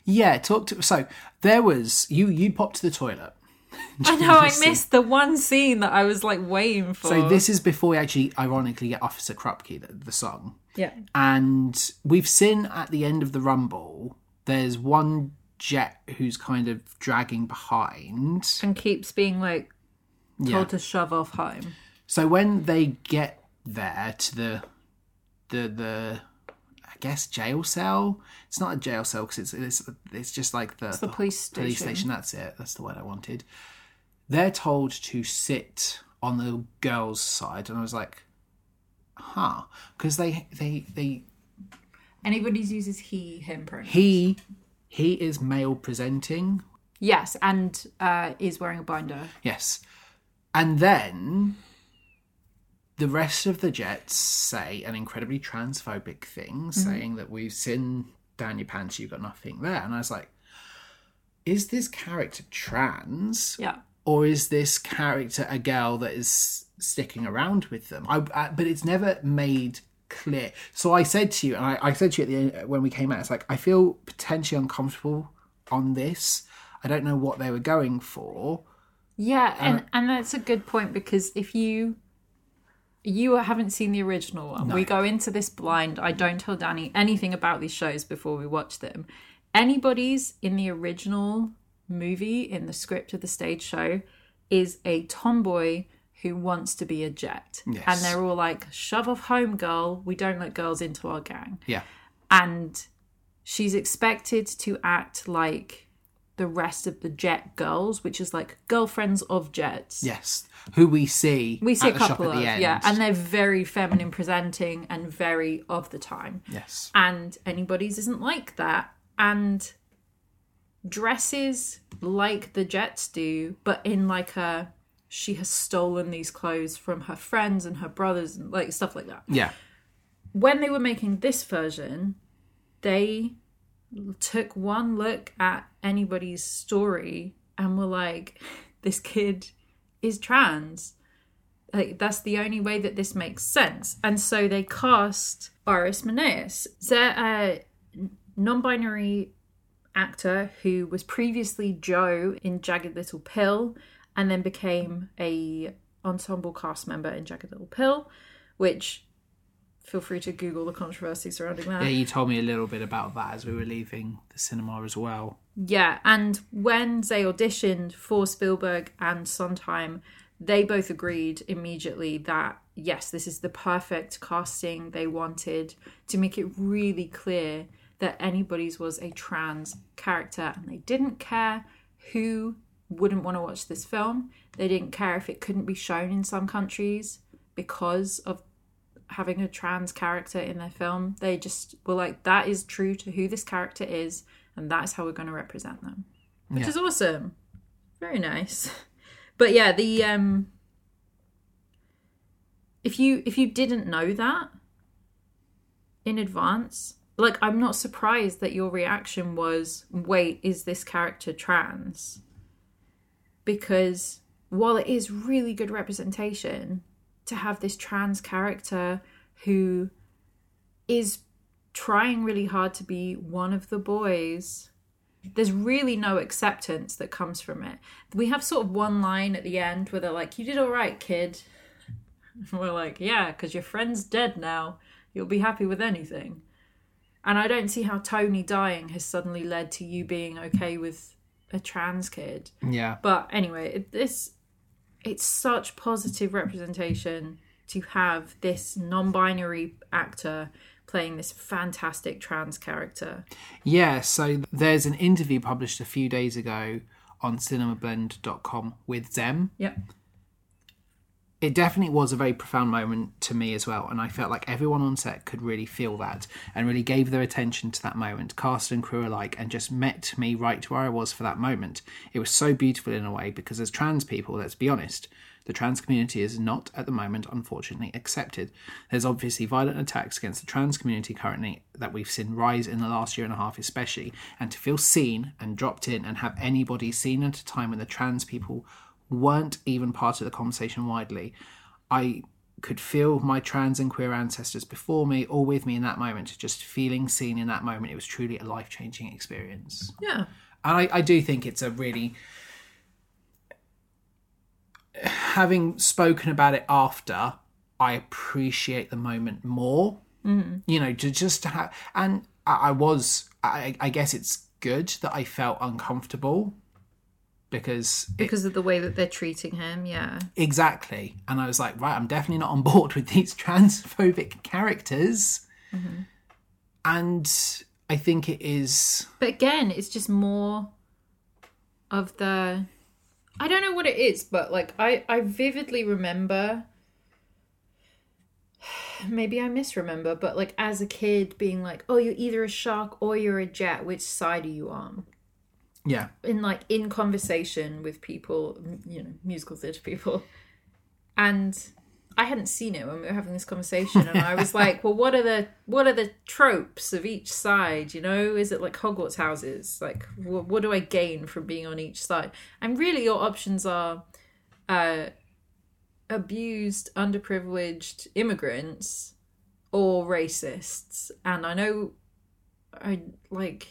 Yeah, talk to. So there was you. You popped to the toilet. I know I missed the one scene that I was like waiting for. So this is before we actually, ironically, get Officer Krupke, the, the song. yeah. And we've seen at the end of the Rumble, there's one jet who's kind of dragging behind. And keeps being like told Yeah. to shove off home. So when they get there to the, the, the, guess jail cell. It's not a jail cell because it's, it's it's just like the, the police Police station. station. That's it. That's the word I wanted. They're told to sit on the girls' side, and I was like, huh, because they they they Anybody uses he, him pronoun. he he is male presenting Yes, and uh, is wearing a binder. yes and then the rest of the jets say an incredibly transphobic thing mm-hmm. saying that we've seen down your pants you've got nothing there. And i was like is this character trans? Yeah. or is this character a girl that is sticking around with them? I, I but it's never made clear. So i said to you and I, I said to you at the end when we came out it's like i feel potentially uncomfortable on this. I don't know what they were going for. Yeah, uh, and and that's a good point because if you you haven't seen the original one, we go into this blind. I don't tell Danny anything about these shows before we watch them. Anybody's in the original movie in the script of the stage show is a tomboy who wants to be a jet, Yes. and they're all like, "Shove off home, girl. We don't let girls into our gang." yeah and she's expected to act like the rest of the jet girls, which is like girlfriends of jets. yes who we see We see a couple at of the end yeah, and they're very feminine presenting and very of the time. yes And anybody's isn't like that. And dresses like the Jets do, but in like a she has stolen these clothes from her friends and her brothers and like stuff like that yeah when they were making this version, they took one look at anybody's story and were like, this kid is trans. Like, that's the only way that this makes sense. And so they cast Iris Menas. A non binary actor who was previously Joe in Jagged Little Pill and then became a ensemble cast member in Jagged Little Pill, which feel free to Google the controversy surrounding that. Yeah, you told me a little bit about that as we were leaving the cinema as well. Yeah, and when they auditioned for Spielberg and Sondheim, they both agreed immediately that yes, this is the perfect casting they wanted to make it really clear that anybody's was a trans character, and they didn't care who wouldn't want to watch this film. They didn't care if it couldn't be shown in some countries because of having a trans character in their film. They just were like, that is true to who this character is, and that's how we're going to represent them, which Yeah. is awesome. Very nice. But yeah, the um, if you if you didn't know that in advance, like I'm not surprised that your reaction was, "Wait, is this character trans?" Because while it is really good representation to have this trans character who is trying really hard to be one of the boys there's really no acceptance that comes from it. We have sort of one line at the end where they're like you did all right kid. We're like yeah because your friend's dead now. You'll be happy with anything. And i don't see how tony dying has suddenly led to you being okay with a trans kid. Yeah. but anyway, it, this it's such positive representation to have this non-binary actor playing this fantastic trans character. Yeah, so there's an interview published a few days ago on cinemablend.com with Zem. Yep. It definitely was a very profound moment to me as well, and I felt like everyone on set could really feel that and really gave their attention to that moment, cast and crew alike, and just met me right where I was for that moment. It was so beautiful in a way because, as trans people, let's be honest, the trans community is not at the moment, unfortunately, accepted. There's obviously violent attacks against the trans community currently that we've seen rise in the last year and a half, especially. And to feel seen and dropped in and have anybody seen at a time when the trans people weren't even part of the conversation widely, I could feel my trans and queer ancestors before me or with me in that moment, just feeling seen in that moment. It was truly a life changing experience. Yeah. And I, I do think it's a really having spoken about it after, I appreciate the moment more. Mm. You know, to just to have and I, I was I, I guess it's good that I felt uncomfortable because it- Because of the way that they're treating him, yeah. exactly. And I was like, right, I'm definitely not on board with these transphobic characters. Mm-hmm. And I think it is But again, it's just more of the I don't know what it is, but like I I vividly remember maybe I misremember, but like as a kid being like, "Oh, you're either a shark or you're a jet. Which side are you on?" Yeah. in like in conversation with people, you know, musical theatre people, and I hadn't seen it when we were having this conversation, and I was like, "Well, what are the what are the tropes of each side? You know, is it like Hogwarts houses? Like, wh- what do I gain from being on each side?" And really, your options are uh, abused, underprivileged immigrants or racists, and I know, I like.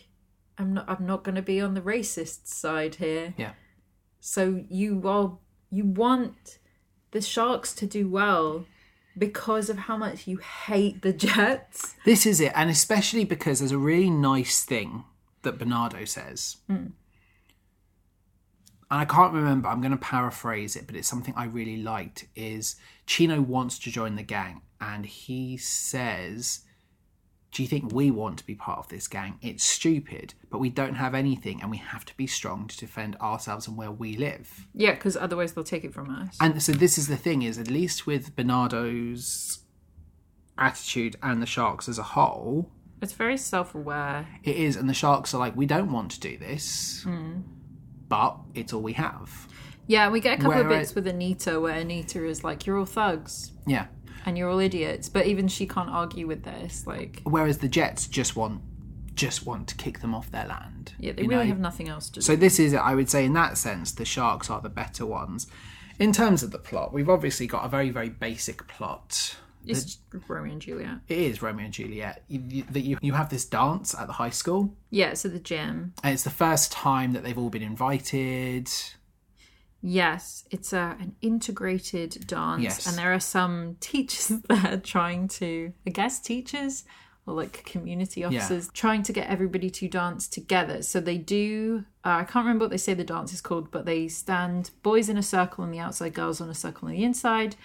I'm not. I'm not going to be on the racist side here. Yeah. So you are. You want the sharks to do well because of how much you hate the Jets. This is it, and especially because there's a really nice thing that Bernardo says. Hmm. And I can't remember, I'm going to paraphrase it, but it's something I really liked is Chino wants to join the gang and he says, "Do you think we want to be part of this gang? It's stupid, but we don't have anything and we have to be strong to defend ourselves and where we live." Yeah, because otherwise they'll take it from us. And so this is the thing is at least with Bernardo's attitude and the Sharks as a whole, It's very self-aware. it is, and the Sharks are like, we don't want to do this, hmm. but it's all we have. Yeah, we get a couple of bits with Anita where Anita is like, "You're all thugs Yeah. And you're all idiots," but even she can't argue with this. Like, Whereas the Jets just want just want to kick them off their land. yeah, they really know? have nothing else to do. So this is, I would say, in that sense, the Sharks are the better ones. In terms of the plot, we've obviously got a very, very basic plot. It's Romeo and Juliet. It is Romeo and Juliet. You, that you, you have this dance at the high school, Yeah, so the gym. and it's the first time that they've all been invited. Yes, it's a, an integrated dance, Yes. and there are some teachers there trying to, I guess, teachers or like community officers trying to get everybody to dance together. So they do. Uh, I can't remember what they say the dance is called, but they stand boys in a circle on the outside, girls on a circle on the inside.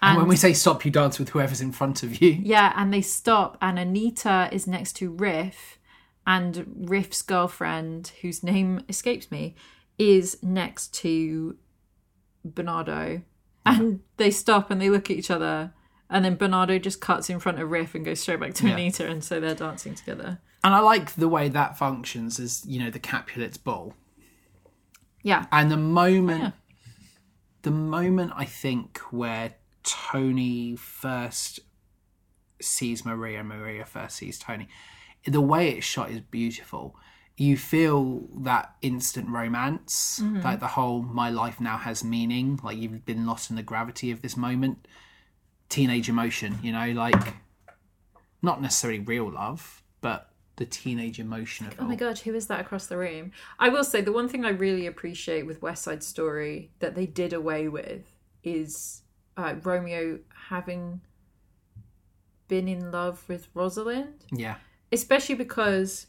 And when we say stop, you dance with whoever's in front of you. Yeah, and they stop, and Anita is next to Riff, and Riff's girlfriend, whose name escapes me, is next to Bernardo. Mm-hmm. And they stop and they look at each other, and then Bernardo just cuts in front of Riff and goes straight back to Yeah. Anita, and so they're dancing together. And I like the way that functions as, you know, the Capulets ball. Yeah, And the moment, Yeah. the moment I think where Tony first sees Maria, Maria first sees Tony, the way it's shot is beautiful. You feel that instant romance, like the whole "my life now has meaning," like you've been lost in the gravity of this moment. Teenage emotion, you know, like not necessarily real love, but the teenage emotion of. Oh my god, who is that across the room? I will say the one thing I really appreciate with West Side Story that they did away with is uh, Romeo having been in love with Rosalind, Yeah, especially because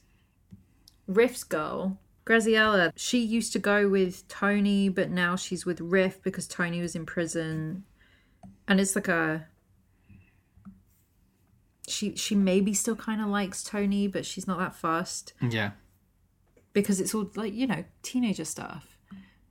Riff's girl. Graziella, she used to go with Tony, but now she's with Riff because Tony was in prison. And it's like a she she maybe still kind of likes Tony, but she's not that fussed yeah. because it's all like you know teenager stuff.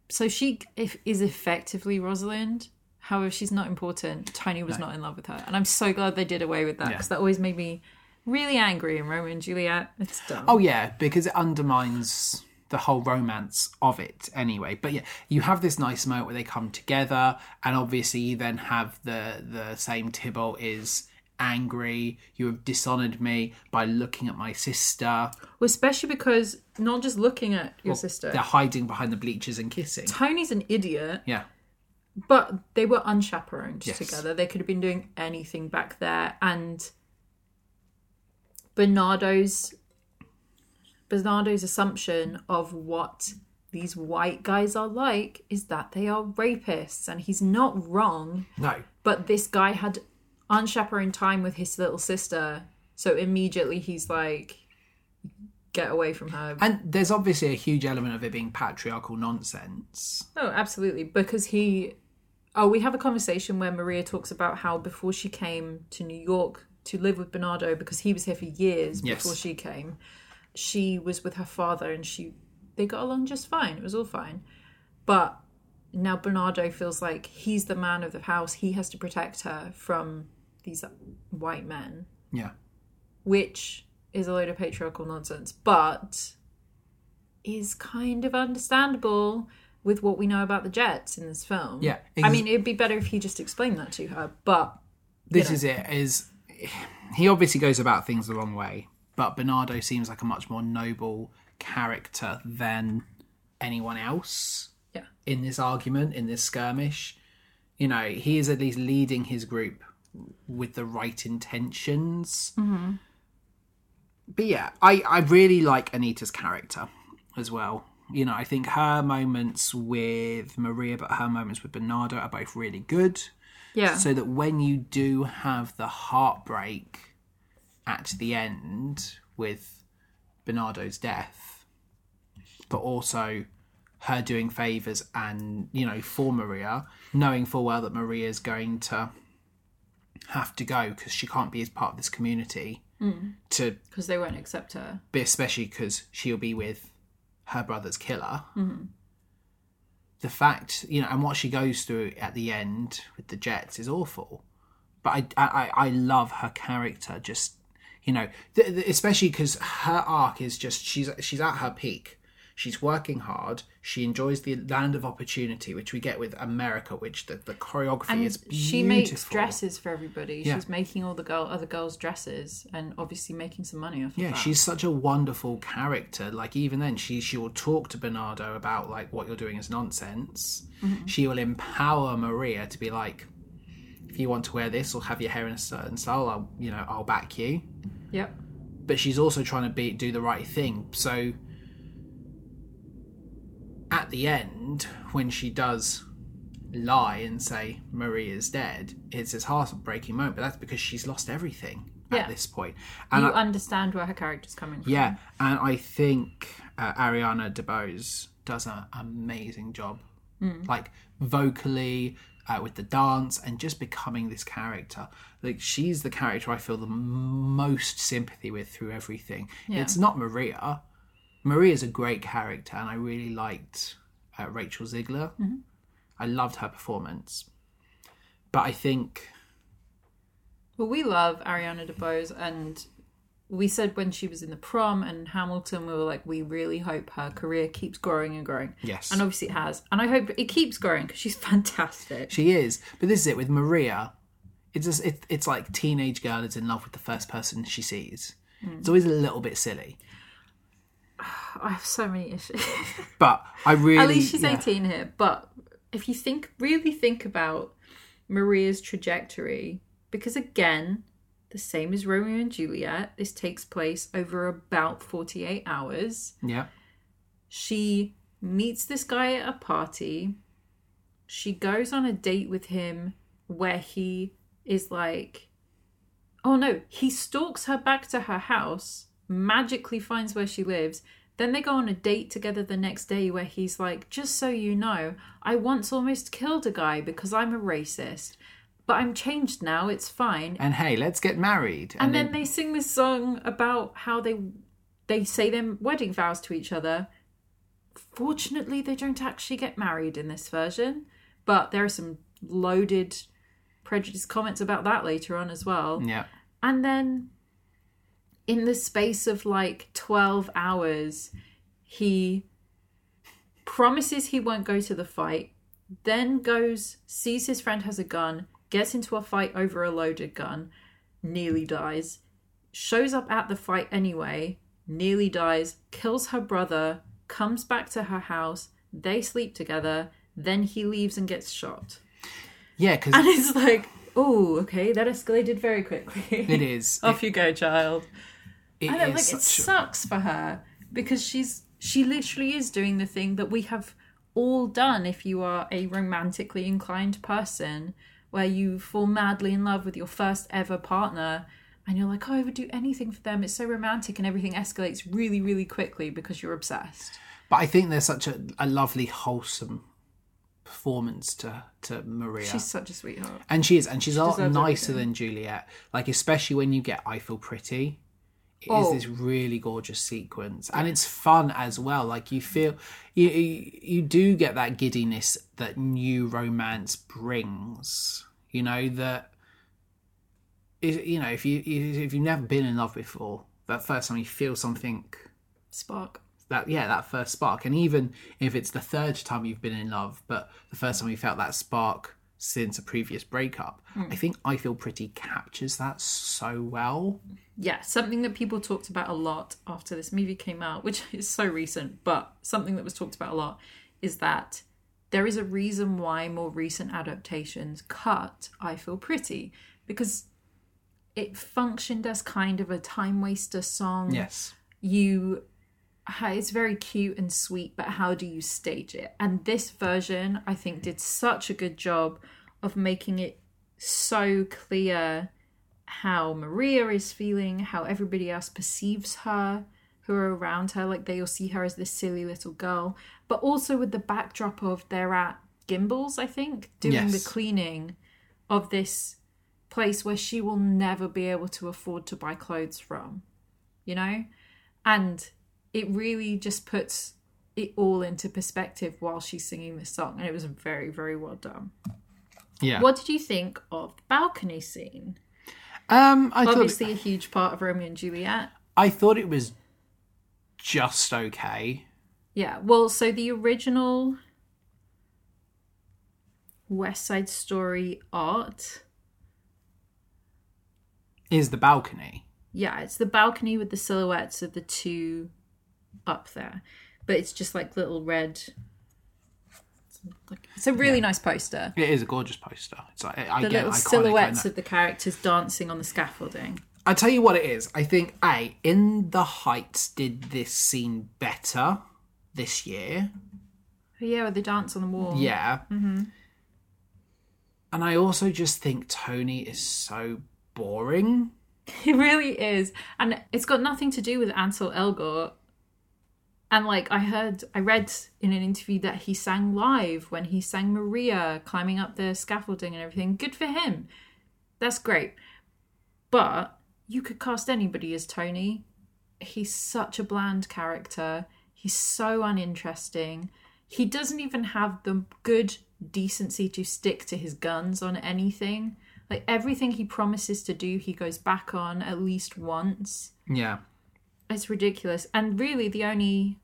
So she if, is effectively Rosalind. However, she's not important. Tony was not in love with her, and I'm so glad they did away with that Yeah. because that always made me really angry. in Romeo and Juliet, it's dumb. Oh yeah, because it undermines the whole romance of it anyway. But yeah, you have this nice moment where they come together, and obviously you then have the the same Tybalt is angry. You have dishonored me by looking at my sister. Well, especially because not just looking at your sister. They're hiding behind the bleachers and kissing. Tony's an idiot, Yeah, but they were unchaperoned Yes. together. They could have been doing anything back there, and Bernardo's Bernardo's assumption of what these white guys are like is that they are rapists, and he's not wrong. no, But this guy had unchaperoned time with his little sister, so immediately he's like, "Get away from her." and there's obviously a huge element of it being patriarchal nonsense. Oh, absolutely. Because he. Oh, we have a conversation where Maria talks about how before she came to New York to live with Bernardo, because he was here for years Yes. before she came, she was with her father and she. They got along just fine. It was all fine. But now Bernardo feels like he's the man of the house. He has to protect her from these white men, Yeah, which is a load of patriarchal nonsense, but is kind of understandable with what we know about the Jets in this film. Yeah, I mean, it'd be better if he just explained that to her, but this is it. Is he obviously goes about things the wrong way, but Bernardo seems like a much more noble character than anyone else. yeah. in this argument, in this skirmish. You know, he is at least leading his group with the right intentions. Mm-hmm. But yeah, I, I really like Anita's character as well. You know, I think her moments with Maria, but her moments with Bernardo are both really good. Yeah. So that when you do have the heartbreak at the end with Bernardo's death, but also her doing favors and you know for Maria, knowing full well that Maria is going to have to go because she can't be as part of this community mm. to Because they won't accept her. especially because she'll be with her brother's killer. Mm-hmm. The fact, you know, and what she goes through at the end with the Jets is awful. But I, I, I love her character. Just, you know, th- th- especially because her arc is just she's she's at her peak. She's working hard. She enjoys the land of opportunity, which we get with America, which the, the choreography And is beautiful. she makes dresses for everybody. Yeah. She's making all the girl other girls' dresses and obviously making some money off of Yeah, that. she's such a wonderful character. Like even then, she she will talk to Bernardo about like what you're doing is nonsense. Mm-hmm. She will empower Maria to be like, if you want to wear this or have your hair in a certain style, I'll you know I'll back you. Yep. But she's also trying to be do the right thing. So at the end, when she does lie and say Marie is dead, it's this heartbreaking moment. But that's because she's lost everything Yeah. at this point. And you I- understand where her character's coming from. yeah, and I think uh, Ariana DeBose does an amazing job, like vocally uh, with the dance and just becoming this character. Like she's the character I feel the most sympathy with through everything. It's not Maria. Maria's a great character, and I really liked uh, Rachel Zegler. I loved her performance, but I think Well, we love Ariana DeBose, and we said when she was in the prom and Hamilton, we were like, we really hope her career keeps growing and growing. Yes. And obviously it has. And I hope it keeps growing because she's fantastic. She is, but this is it with Maria. It's just, it, it's like teenage girl is in love with the first person she sees. It's always a little bit silly, I have so many issues. but I really At least she's yeah. 18 here. But if you think, really think about Maria's trajectory, because again, the same as Romeo and Juliet, this takes place over about 48 hours. Yeah, she meets this guy at a party. She goes on a date with him where he is like, oh no, he stalks her back to her house, magically finds where she lives. Then they go on a date together the next day where he's like, just so you know, I once almost killed a guy because I'm a racist. But I'm changed now, it's fine. and hey, let's get married. And then they sing this song about how they they say their wedding vows to each other. Fortunately, they don't actually get married in this version, but there are some loaded prejudice comments about that later on as well. yeah, And then in the space of like 12 hours, he promises he won't go to the fight, then goes, sees his friend has a gun, gets into a fight over a loaded gun, nearly dies, shows up at the fight anyway, nearly dies, kills her brother, comes back to her house, they sleep together, then he leaves and gets shot. yeah, because And it's like, oh, okay, that escalated very quickly. it is. Off you go, child. It I don't like it a- sucks for her because she's she literally is doing the thing that we have all done if you are a romantically inclined person where you fall madly in love with your first ever partner and you're like, oh, I would do anything for them. It's so romantic and everything escalates really, really quickly because you're obsessed. But I think there's such a, a lovely, wholesome performance to to Maria. She's such a sweetheart. and she is, and she's a lot nicer than Juliet. Like especially when you get "I Feel Pretty," it is Oh. this really gorgeous sequence, and it's fun as well. Like you feel, you you, you do get that giddiness that new romance brings. You know that. is- You know, if you if you've never been in love before, that first time you feel something Spark. that yeah that first spark and even if it's the third time you've been in love but the first time you felt that spark since a previous breakup hmm. i think i feel pretty captures that so well. Yeah, something that people talked about a lot after this movie came out, which is so recent, but something that was talked about a lot is that there is a reason why more recent adaptations cut I Feel Pretty because it functioned as kind of a time waster song. yes. You it's very cute and sweet, but how do you stage it? And this version, I think, did such a good job of making it so clear how Maria is feeling, how everybody else perceives her, who are around her. Like they all see her as this silly little girl, but also with the backdrop of they're at Gimbels, I think, doing Yes. the cleaning of this place where she will never be able to afford to buy clothes from, you know? And it really just puts it all into perspective while she's singing this song. And it was very, very well done. yeah What did you think of the balcony scene? um i thought Obviously, a huge part of Romeo and Juliet. i thought it was just okay Yeah, well, so the original West Side Story art, is the balcony yeah, it's the balcony with the silhouettes of the two up there, but it's just like little red. It's a really nice poster. it is a gorgeous poster it's like i The get little silhouettes of the characters dancing on the scaffolding. I tell you what it is. I think a in the Heights did this scene better this year. Yeah, with the dance on the wall. Yeah. Mm-hmm. And I also just think Tony is so boring. He really is. And it's got nothing to do with Ansel Elgort. And like I heard, I read in an interview that he sang live when he sang Maria climbing up the scaffolding and everything. Good for him. That's great. But you could cast anybody as Tony. He's such a bland character. He's so uninteresting. He doesn't even have the good decency to stick to his guns on anything. Like everything he promises to do, he goes back on at least once. Yeah. It's ridiculous. And really, the only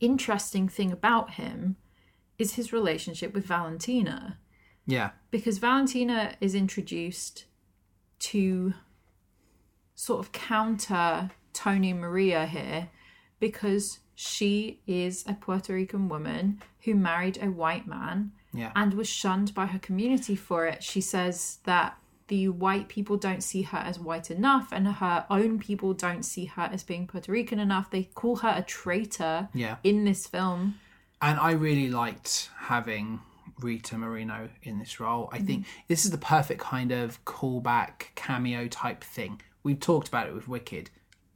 interesting thing about him is his relationship with Valentina. Yeah. Because Valentina is introduced to sort of counter Tony Maria here because she is a Puerto Rican woman who married a white man Yeah. and was shunned by her community for it. She says that the white people don't see her as white enough and her own people don't see her as being Puerto Rican enough. They call her a traitor Yeah. in this film. And I really liked having Rita Moreno in this role. I think mm-hmm. this is the perfect kind of callback cameo type thing. We've talked about it with Wicked.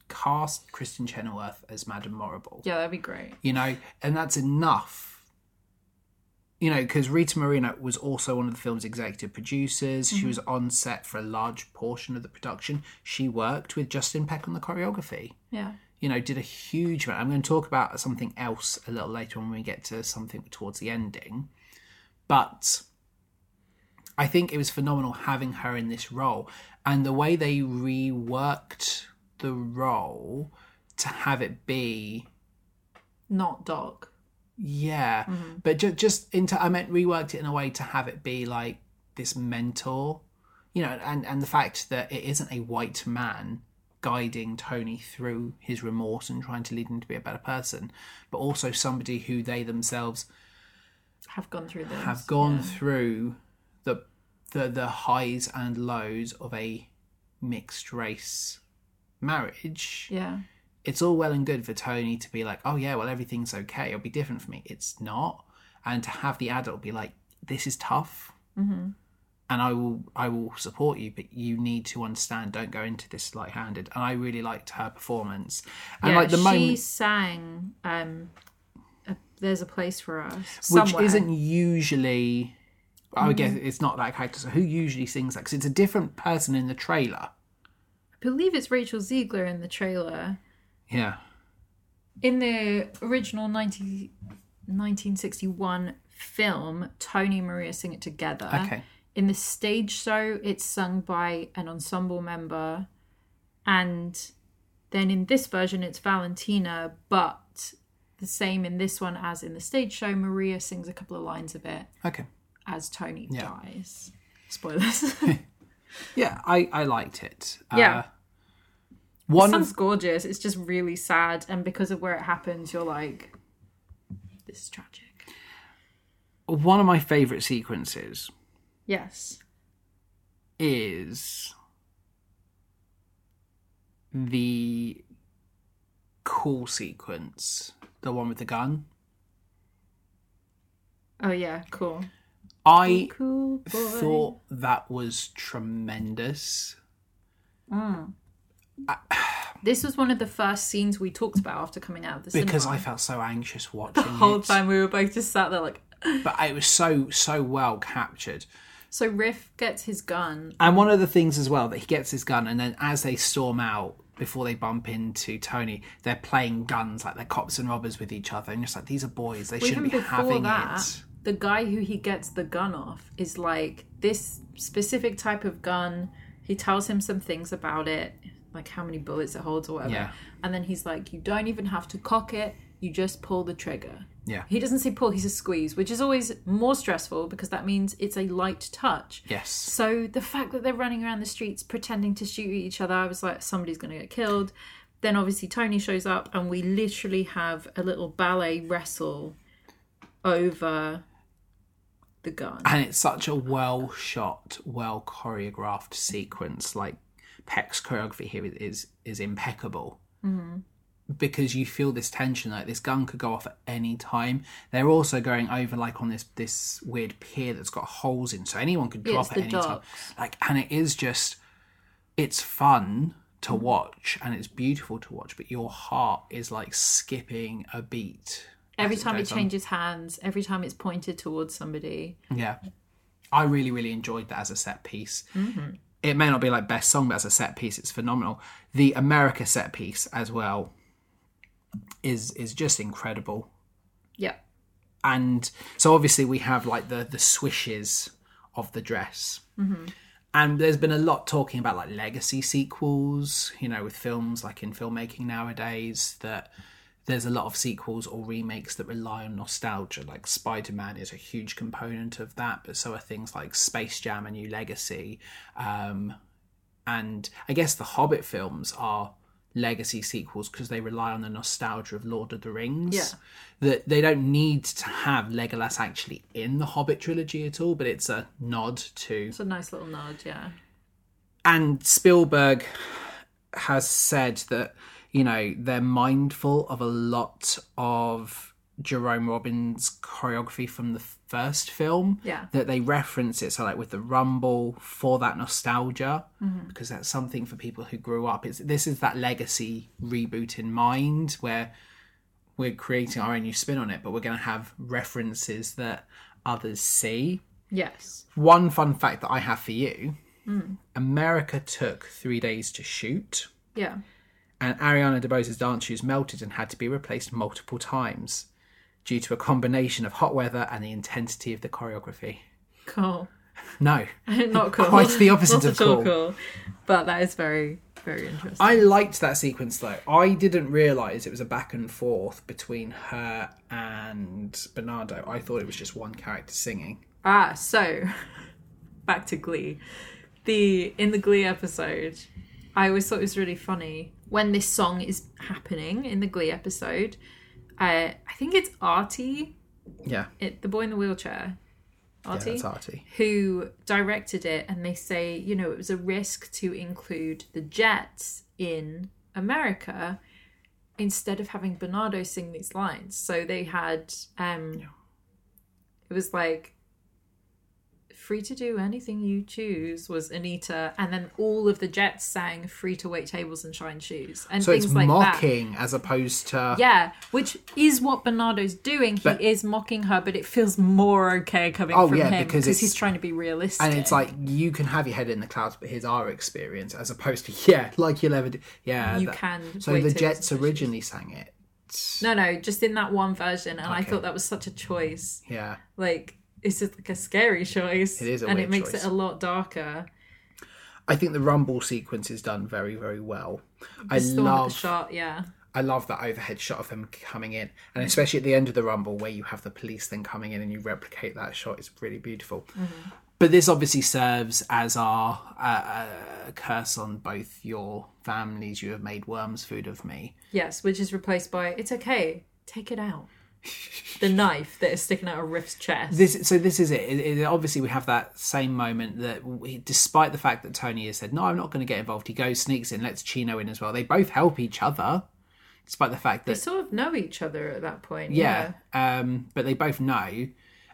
Cast Kristin Chenoweth as Madame Morrible. Yeah, that'd be great. you know, and that's enough. You know, because Rita Moreno was also one of the film's executive producers. She mm-hmm. was on set for a large portion of the production. She worked with Justin Peck on the choreography. Yeah. You know, did a huge amount. I'm going to talk about something else a little later when we get to something towards the ending. But I think it was phenomenal having her in this role. And the way they reworked the role to have it be Not Doc. Yeah, mm-hmm. but ju- just into I meant reworked it in a way to have it be like this mentor, you know, and and the fact that it isn't a white man guiding Tony through his remorse and trying to lead him to be a better person, but also somebody who they themselves Have gone through this. have gone Yeah. through the the the highs and lows of a mixed race marriage Yeah. It's all well and good for Tony to be like, oh yeah, well everything's okay. It'll be different for me. It's not, and to have the adult be like, this is tough, mm-hmm. and I will, I will support you, but you need to understand. Don't go into this light-handed. And I really liked her performance, and yeah, like the she moment, sang um a, There's a Place for Us. which isn't usually. I would Mm-hmm. guess it's not that character. So who usually sings that? Because it's a different person in the trailer. I believe it's Rachel Zegler in the trailer. Yeah. In the original 19, 1961 film, Tony and Maria sing it together. Okay. In the stage show, it's sung by an ensemble member. And then in this version, it's Valentina, but the same in this one as in the stage show. Maria sings a couple of lines of it Okay. as Tony Yeah. dies. Spoilers. Yeah, I I liked it. Yeah. Uh, one of sounds gorgeous. It's just really sad, and because of where it happens, you're like, this is tragic. one of my favorite sequences Yes. is the cool sequence, the one with the gun. Oh yeah, cool. I Cool thought that was tremendous. Mm. This was one of the first scenes we talked about after coming out of the Because I felt so anxious watching the whole it, time we were both just sat there like. but it was so so well captured. So Riff gets his gun. And one of the things as well that he gets his gun, and then as they storm out before they bump into Tony, they're playing guns like they're cops and robbers with each other, and just like these are boys, they shouldn't be having that, it. the guy who he gets the gun off is like this specific type of gun. He tells him some things about it, like how many bullets it holds or whatever. Yeah. And then he's like, you don't even have to cock it, you just pull the trigger. Yeah. He doesn't say pull, he says squeeze, which is always more stressful because that means it's a light touch. Yes. So the fact that they're running around the streets pretending to shoot at each other, I was like, somebody's going to get killed. Then obviously Tony shows up, and we literally have a little ballet wrestle over the gun. and it's such a well shot, well choreographed sequence. Like Peck's choreography here is is impeccable. because you feel this tension like this gun could go off at any time. They're also going over like on this this weird pier that's got holes in, so anyone could drop it's at any time. Like, and it is just it's fun to Mm-hmm. watch and it's beautiful to watch, but your heart is like skipping a beat. Every time it on. changes hands, every time it's pointed towards somebody. Yeah. I really, really enjoyed that as a set piece. Mm-hmm. It may not be like best song, but as a set piece, it's phenomenal. The America set piece as well is is just incredible. Yeah. And so obviously we have like the the swishes of the dress. Mm-hmm. And there's been a lot talking about like legacy sequels, you know, with films like in filmmaking nowadays that there's a lot of sequels or remakes that rely on nostalgia. Like Spider Man is a huge component of that, but so are things like Space Jam: and New Legacy. Um, and I guess the Hobbit films are legacy sequels because they rely on the nostalgia of Lord of the Rings. Yeah. That they don't need to have Legolas actually in the Hobbit trilogy at all, but it's a nod to It's a nice little nod, yeah. and Spielberg has said that you know they're mindful of a lot of Jerome Robbins choreography from the first film. Yeah. That they reference it, so like with the Rumble for that nostalgia, mm-hmm. because that's something for people who grew up. It's this is that legacy reboot in mind where we're creating our own new spin on it, but we're going to have references that others see. Yes. One fun fact that I have for you mm. America took three days to shoot, Yeah. And Ariana DeBose's dance shoes melted and had to be replaced multiple times due to a combination of hot weather and the intensity of the choreography. Cool. No, Not cool. Quite the opposite Not of cool. cool. But that is very, very interesting. I liked that sequence though. I didn't realise it was a back and forth between her and Bernardo. I thought it was just one character singing. Ah, so back to Glee. The in the Glee episode, I always thought it was really funny when this song is happening in the Glee episode. Uh, I think it's Artie, Yeah, it, the boy in the wheelchair, yeah Artie, that's arty. who directed it, and they say you know it was a risk to include the Jets in America instead of having Bernardo sing these lines. So they had um, it was like free to do anything you choose was Anita, and then all of the Jets sang free to wait tables and shine shoes and So things it's like that. mocking as opposed to Yeah, which is what Bernardo's doing. He is mocking her, but it feels more okay coming Oh, from yeah, him because he's trying to be realistic. and it's like you can have your head in the clouds, but here's our experience, as opposed to yeah, like you'll ever do. Yeah, You that- can So the Jets originally sang it. no, no, just in that one version, and I thought that was such a choice. Yeah, Like it's just like a scary choice. It is a and it makes choice. it a lot darker. I think the Rumble sequence is done very, very well. I the with love the shot, yeah. I love that overhead shot of them coming in, and especially at the end of the rumble where you have the police then coming in and you replicate that shot. It's really beautiful. But this obviously serves as our uh, uh, curse on both your families. You have made worms food of me. Yes, which is replaced by it's okay, take it out. The knife that is sticking out of Riff's chest. This, so this is it. It- it- Obviously, we have that same moment that, we, despite the fact that Tony has said, "No, I'm not going to get involved," he goes, sneaks in, lets Chino in as well. They both help each other, despite the fact that they sort of know each other at that point. yeah, um, but they both know,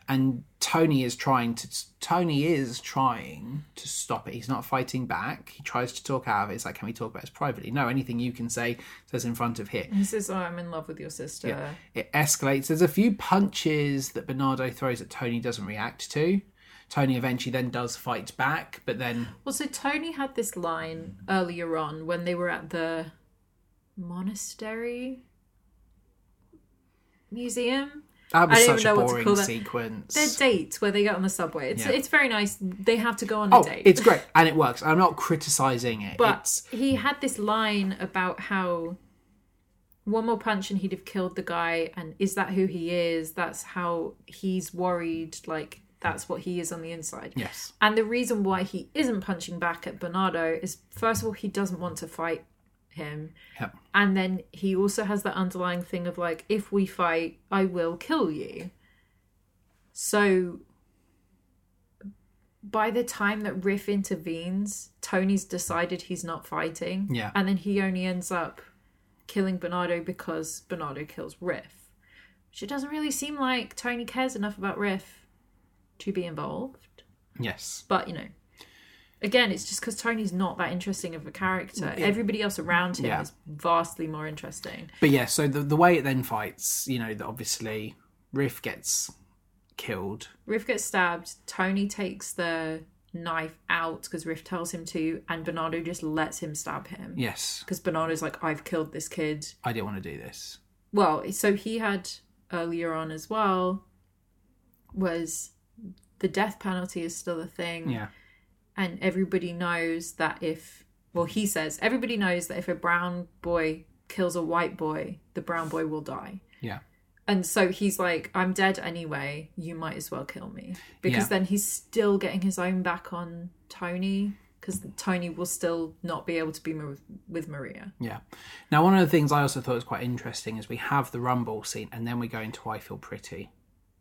and Tony is trying to. Tony is trying to stop it. He's not fighting back. He tries to talk out of it. It's like, can we talk about this privately? No, anything you can say says in front of here. He says, "Oh, I'm in love with your sister." Yeah. It escalates. There's a few punches that Bernardo throws that Tony doesn't react to. Tony eventually then does fight back, but then Well, so Tony had this line earlier on when they were at the monastery museum. That was I don't such even a know what to boring call that. sequence. Their date where they get on the subway. It's Yeah. it's very nice. They have to go on a oh, date. it's great and it works. I'm not criticizing it. But it's he had this line about how one more punch and he'd have killed the guy, and is that who he is? That's how he's worried. Like that's what he is on the inside. yes, And the reason why he isn't punching back at Bernardo is first of all he doesn't want to fight him. Yep. And then he also has that underlying thing of like if we fight, I will kill you. So by the time that Riff intervenes, Tony's decided he's not fighting. Yeah. And then he only ends up killing Bernardo because Bernardo kills Riff. Which it doesn't really seem like Tony cares enough about Riff to be involved. Yes. But, you know, again, it's just because Tony's not that interesting of a character. Everybody else around him Yeah. is vastly more interesting. But yeah, so the the way it then fights, you know, that obviously Riff gets killed. Riff gets stabbed. Tony takes the knife out because Riff tells him to, and Bernardo just lets him stab him. Yes, Because Bernardo's like, I've killed this kid. I didn't want to do this. Well, so he had earlier on as well was the death penalty is still a thing. Yeah. And everybody knows that if, well, he says, everybody knows that if a brown boy kills a white boy, the brown boy will die. Yeah. And so he's like, I'm dead anyway. You might as well kill me. Because Yeah. then he's still getting his own back on Tony. Because Tony will still not be able to be with, with Maria. Yeah. Now, one of the things I also thought was quite interesting is we have the Rumble scene and then we go into I Feel Pretty.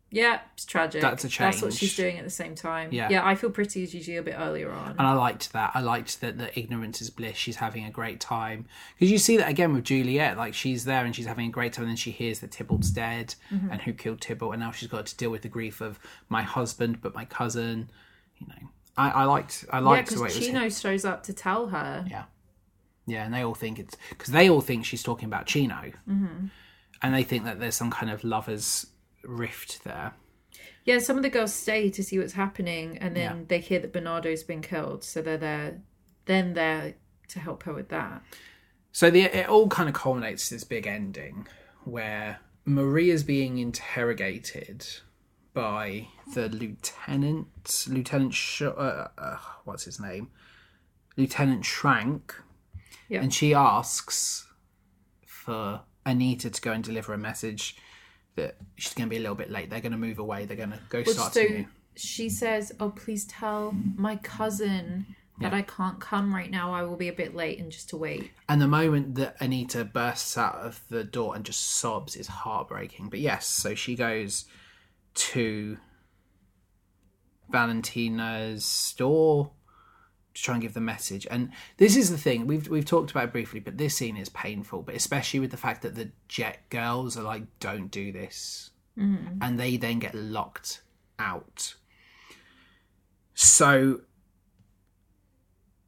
Yeah, it's tragic. That's a change. That's what she's doing at the same time. Yeah. Yeah, I feel pretty is usually a bit earlier on. And I liked that. I liked that the ignorance is bliss. She's having a great time. Because you see that again with Juliet. Like, she's there and she's having a great time. And then she hears that Tybalt's dead Mm-hmm. and who killed Tybalt. And now she's got to deal with the grief of my husband, but my cousin. You know, I, I liked I yeah, liked the way because it was. Chino shows up to tell her. Yeah. Yeah, and they all think it's because they all think she's talking about Chino, mm-hmm. and they think that there's some kind of lovers rift there. Yeah, some of the girls stay to see what's happening, and then Yeah. they hear that Bernardo's been killed, so they're there, then there to help her with that. So the it all kind of culminates this big ending where Maria's being interrogated by the lieutenant, Lieutenant Sh- uh, uh, what's his name, Lieutenant Schrank, Yeah. and she asks for Anita to go and deliver a message that she's going to be a little bit late. They're going to move away. They're going to go start so new. she says, "Oh, please tell my cousin that I can't come right now. I will be a bit late, and just to wait." And the moment that Anita bursts out of the door and just sobs is heartbreaking. But yes, so she goes to Valentina's store to try and give the message. And this is the thing we've we've talked about it briefly, but this scene is painful. But especially with the fact that the Jet girls are like, "Don't do this," mm-hmm. and they then get locked out. So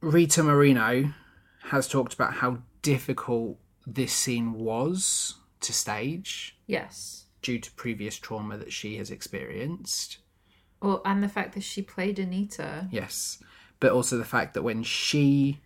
Rita Moreno has talked about how difficult this scene was to stage Yes. due to previous trauma that she has experienced. Well, and the fact that she played Anita. Yes. But also the fact that when she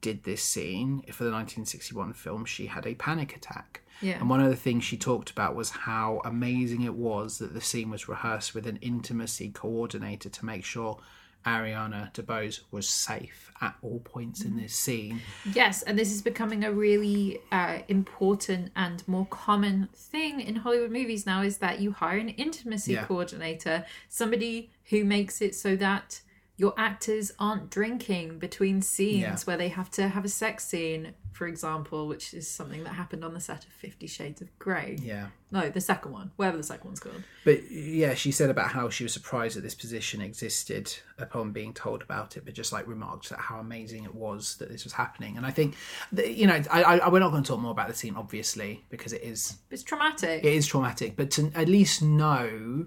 did this scene for the 1961 film, she had a panic attack. Yeah. And one of the things she talked about was how amazing it was that the scene was rehearsed with an intimacy coordinator to make sure Ariana DeBose was safe at all points in this scene. Yes, and this is becoming a really uh, important and more common thing in Hollywood movies now is that you hire an intimacy Yeah. coordinator, somebody who makes it so that your actors aren't drinking between scenes Yeah. where they have to have a sex scene, for example, which is something that happened on the set of Fifty Shades of Grey. Yeah. No, the second one, whatever the second one's called. But yeah, she said about how she was surprised that this position existed upon being told about it, but just like remarked that how amazing it was that this was happening. And I think, that, you know, I, I, we're not going to talk more about the scene, obviously, because it is It's traumatic. it is traumatic. But to at least know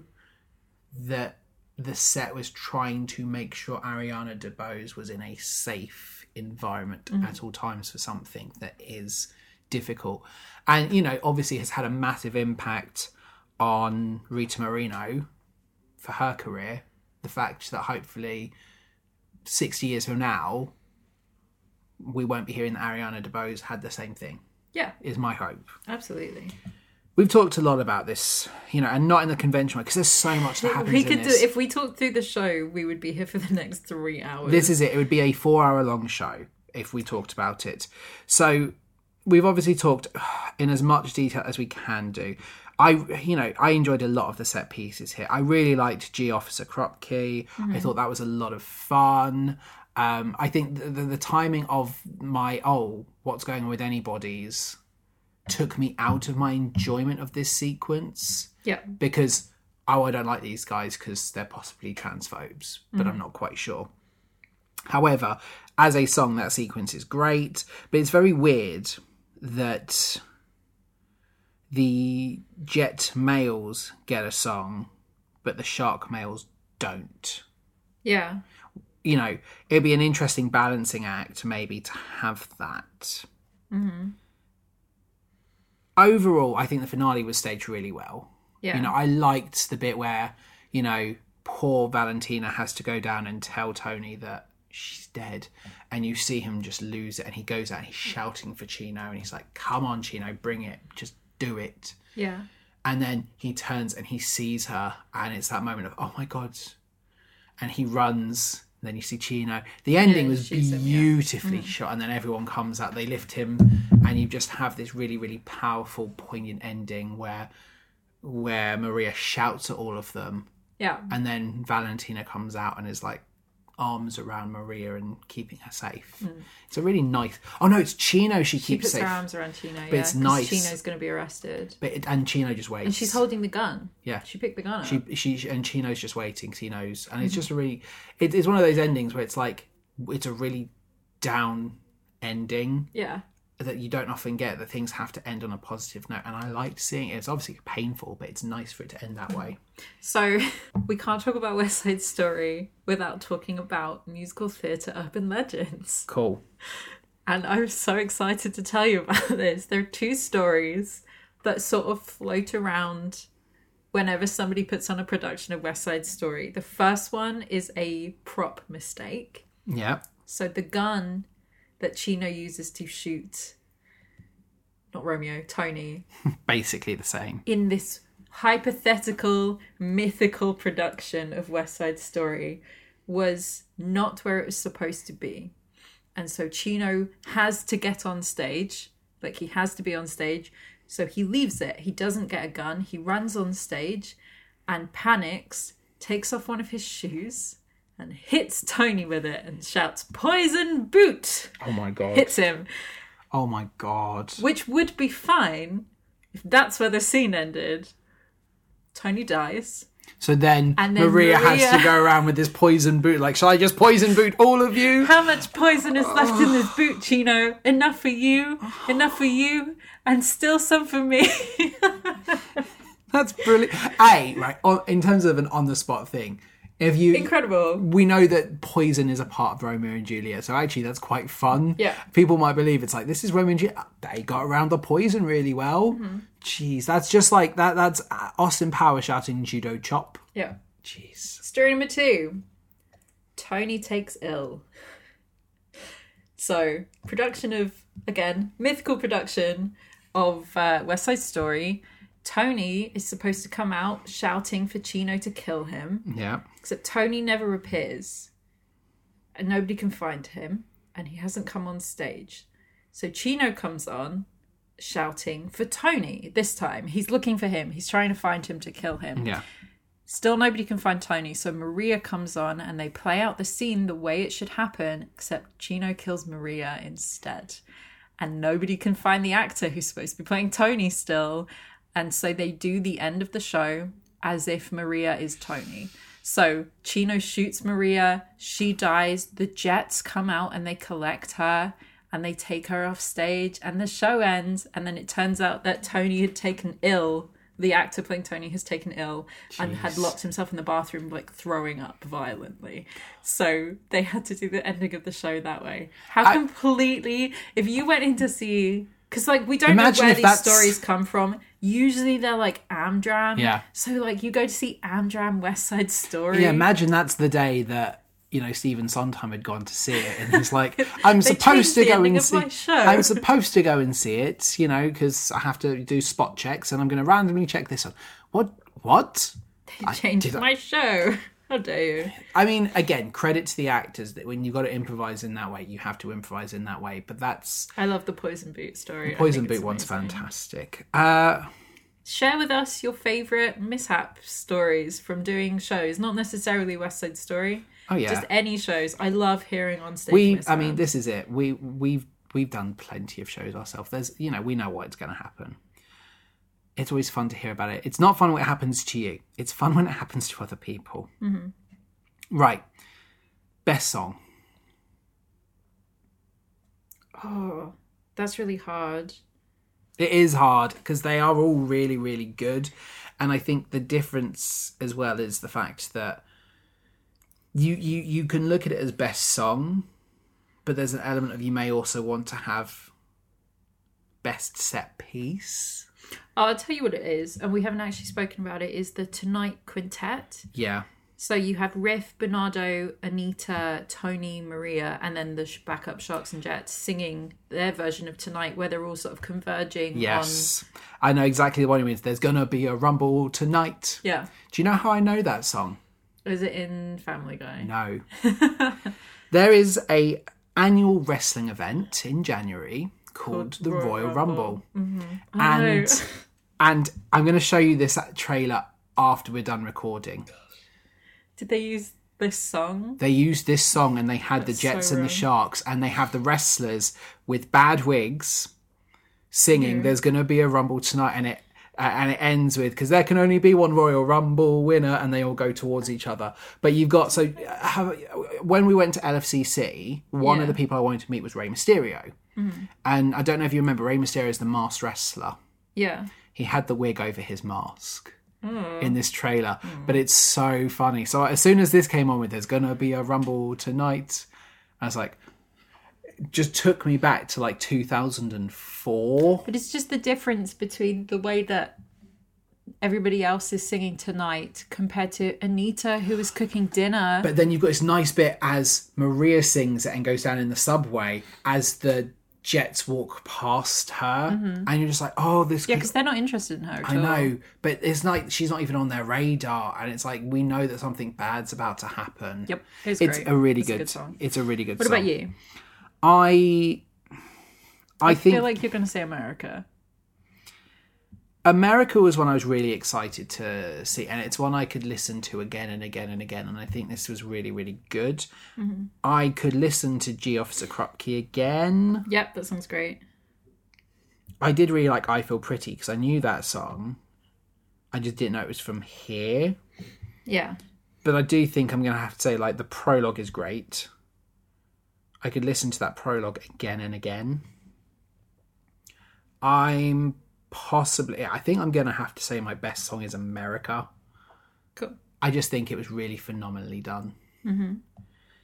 that the set was trying to make sure Ariana DeBose was in a safe environment mm-hmm. at all times for something that is difficult, and you know, obviously has had a massive impact on Rita Moreno for her career. The fact that hopefully sixty years from now, we won't be hearing that Ariana DeBose had the same thing. yeah, Is my hope. absolutely. We've talked a lot about this, you know, and not in the conventional way because there's so much that happens We could do if we talked through the show, we would be here for the next three hours. This is it. It would be a four-hour-long show if we talked about it. So we've obviously talked in as much detail as we can do. I, you know, I enjoyed a lot of the set pieces here. I really liked G Officer Krupke. I thought that was a lot of fun. Um, I think the, the, the timing of my oh, what's going on with anybody's took me out of my enjoyment of this sequence yeah. because oh I don't like these guys because they're possibly transphobes, but I'm mm. not quite sure. However, as a song, that sequence is great, but it's very weird that the jet males get a song, but the shark males don't. Yeah. You know, it'd be an interesting balancing act maybe to have that. Mm-hmm. Overall, I think the finale was staged really well. Yeah. You know, I liked the bit where, you know, poor Valentina has to go down and tell Tony that she's dead. And you see him just lose it. And he goes out and he's shouting for Chino. And he's like, come on, Chino, bring it. Just do it. yeah. And then he turns and he sees her. And it's that moment of, oh my God. And he runs. Then you see Chino. The ending Yeah, was shoots him, yeah. beautifully mm. shot. And then everyone comes out. They lift him. And you just have this really, really powerful, poignant ending where where Maria shouts at all of them, Yeah. and then Valentina comes out and is like arms around Maria and keeping her safe. It's a really nice. Oh no, it's Chino she. She keeps puts safe, her arms around Chino. yeah, it's nice. Chino's going to be arrested. but it, and Chino just waits. And she's holding the gun. yeah. She picked the gun up. She she and Chino's just waiting. Cause he knows, and Mm-hmm. it's just a really. It, it's one of those endings where it's like it's a really down ending yeah. That you don't often get. That things have to end on a positive note, and I liked seeing it. It's obviously painful, but it's nice for it to end that way. So we can't talk about West Side Story without talking about musical theatre urban legends. Cool. And I'm so excited to tell you about this. There are two stories that sort of float around whenever somebody puts on a production of West Side Story. The first one is a prop mistake. Yeah. So the gun that Chino uses to shoot, not Romeo, Tony, Basically the same. in this hypothetical, mythical production of West Side Story was not where it was supposed to be. And so Chino has to get on stage, like he has to be on stage. So he leaves it. He doesn't get a gun. He runs on stage and panics, takes off one of his shoes and hits Tony with it and shouts, Poison boot! Oh my god. Hits him Oh my god. which would be fine if that's where the scene ended. Tony dies. So then, then Maria, has to go around with this poison boot. Like, shall I just poison boot all of you? How much poison is left in this boot, Chino? Enough for you, enough for you, and still some for me. That's brilliant. A right on, in terms of an on the spot thing. If you Incredible. we know that poison is a part of Romeo and Juliet, so actually that's quite fun. Yeah. people might believe it's like this is Romeo and Juliet. They got around the poison really well. Mm-hmm. Jeez, that's just like that. That's Austin Power shouting judo chop. Yeah. Jeez. Story number two Tony takes ill. So, production of, again, mythical production of uh, West Side Story. Tony is supposed to come out shouting for Chino to kill him. Yeah. Except Tony never appears. And nobody can find him. And he hasn't come on stage. So Chino comes on shouting for Tony this time. He's looking for him. He's trying to find him to kill him. Yeah. Still nobody can find Tony. So Maria comes on and they play out the scene the way it should happen, except Chino kills Maria instead. And nobody can find the actor who's supposed to be playing Tony still. And so they do the end of the show as if Maria is Tony. So Chino shoots Maria, she dies, the Jets come out and they collect her and they take her off stage and the show ends and then it turns out that Tony had taken ill. The actor playing Tony has taken ill and had locked himself in the bathroom like throwing up violently. So they had to do the ending of the show that way. How I- completely if you went in to see because like we don't Imagine know where these that's- stories come from. Usually they're like Amdram. Yeah. So like you go to see Amdram West Side Story. Yeah, imagine that's the day that you know Stephen Sondheim had gone to see it, and he's like, "I'm supposed to go and see. my show." I'm supposed to go and see it, you know, because I have to do spot checks, and I'm going to randomly check this on. What? What? They changed I- my show. How dare you? I mean, again, credit to the actors that when you've got to improvise in that way, you have to improvise in that way. But that's I love the Poison Boot story. I Poison Boot one's fantastic. Uh, Share with us your favorite mishap stories from doing shows, not necessarily West Side Story. oh yeah, Just any shows. I love hearing on stage. we. I mean, this is it. We we've we've done plenty of shows ourselves. There's you know we know what's going to happen. It's always fun to hear about it. It's not fun when it happens to you. It's fun when it happens to other people. Mm-hmm. Right. Best song. Oh, that's really hard. It is hard because they are all really, really good. And I think the difference as well is the fact that you you you can look at it as best song, but there's an element of you may also want to have best set piece. Oh, I'll tell you what it is, and we haven't actually spoken about it. Is the Tonight Quintet? Yeah. So you have Riff, Bernardo, Anita, Tony, Maria, and then the backup Sharks and Jets singing their version of Tonight, where they're all sort of converging Yes. I know exactly what it means. There's gonna be a rumble tonight. Yeah. Do you know how I know that song? Is it in Family Guy? No. there is a annual wrestling event in January called, the Royal Royal Rumble. Rumble. Mm-hmm. Know. And and I'm going to show you this trailer after we're done recording. Did they use this song? They used this song and they had the Jets so and the. Sharks and they have the wrestlers with bad wigs singing "There's going to be a Rumble tonight" and it uh, and it ends with because there can only be one Royal Rumble winner and they all go towards each other. But you've got so uh, have, when we went to LFCC, one Yeah. of the people I wanted to meet was Rey Mysterio, and I don't know if you remember Rey Mysterio is the masked wrestler. Yeah. He had the wig over his mask. Hmm. In this trailer, but it's so funny. So as soon as this came on with, there's gonna be a rumble tonight. I was like, just took me back to like 2004. But it's just the difference between the way that everybody else is singing tonight compared to Anita, who was cooking dinner. But then you've got this nice bit as Maria sings it and goes down in the subway as the jets walk past her, and you're just like, oh, this. Mm-hmm. yeah, because they're not interested in her. I all. know, but it's like she's not even on their radar, and it's like we know that something bad's about to happen. Yep, it's, It's a really It's good, song. It's a really good song. What song. about you? I I I think feel like you're going to say America. America was one I was really excited to see, and it's one I could listen to again and again and again. And I think this was really, really good. Mm-hmm. I could listen to Gee Officer Krupke again. Yep, that sounds great. I did really like I Feel Pretty because I knew that song. I just didn't know it was from here. Yeah. But I do think I'm going to have to say, like, the prologue is great. I could listen to that prologue again and again. I'm possibly, I think I'm to have to say my best song is America. Cool. I just think it was really phenomenally done. Mm-hmm.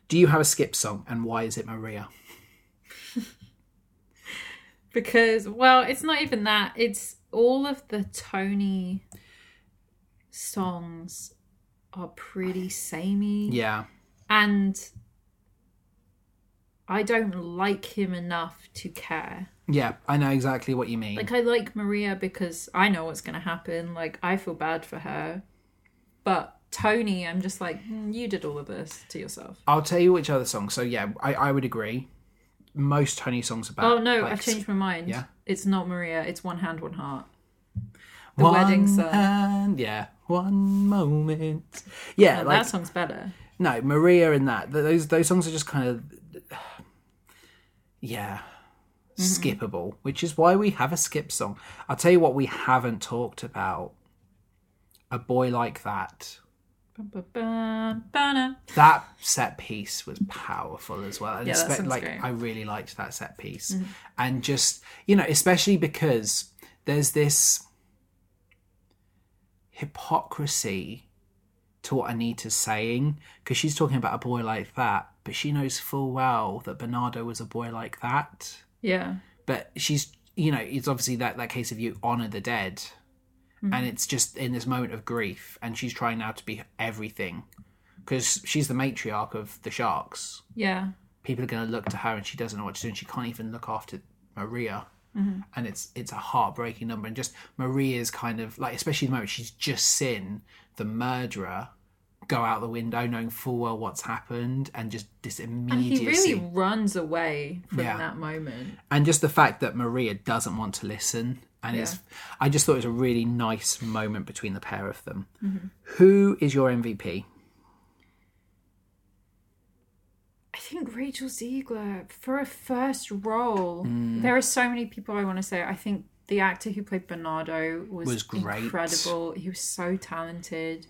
Do you have a skip song, and why is it Maria? Because, well, it's not even that. It's all of the Tony songs are pretty samey. Yeah, And I don't like him enough to care. Yeah, I know exactly what you mean. Like, I like Maria because I know what's going to happen. Like, I feel bad for her. But Tony, I'm just like, "Hmm, you did all of this to yourself. I'll tell you which other song. So yeah, I, I would agree. Most Tony songs about. Oh, no, like, I've changed my mind. yeah. It's not Maria, it's One Hand, One Heart. The one wedding song. hand, yeah, one moment. Yeah, Oh, like that song's better. no Maria and that. Those those songs are just kind of yeah Mm-hmm. skippable, which is why we have a skip song. I'll tell you what we haven't talked about. A boy like that. That set piece was powerful as well. And Yeah, sounds like great. Mm-hmm. I really liked that set piece. And just you know, especially because there's this hypocrisy to what Anita's saying because she's talking about a boy like that, but she knows full well that Bernardo was a boy like that. Yeah. But she's, you know, it's obviously that that case of you honor the dead, mm-hmm. and it's just in this moment of grief, and she's trying now to be everything because she's the matriarch of the Sharks. Yeah. People are going to look to her, and she doesn't know what to do, and she can't even look after Maria. Mm-hmm. And it's it's a heartbreaking number, and just Maria's kind of like, especially the moment she's just seen the murderer go out the window, knowing full well what's happened, and just this And he really runs away from Yeah. that moment. and just the fact that Maria doesn't want to listen, and it's I just thought it was a really nice moment between the pair of them. Who is your MVP? I think Rachel Zegler for a first role. Mm. There are so many people I want to say. I think the actor who played Bernardo was, Was great. incredible. He was so talented.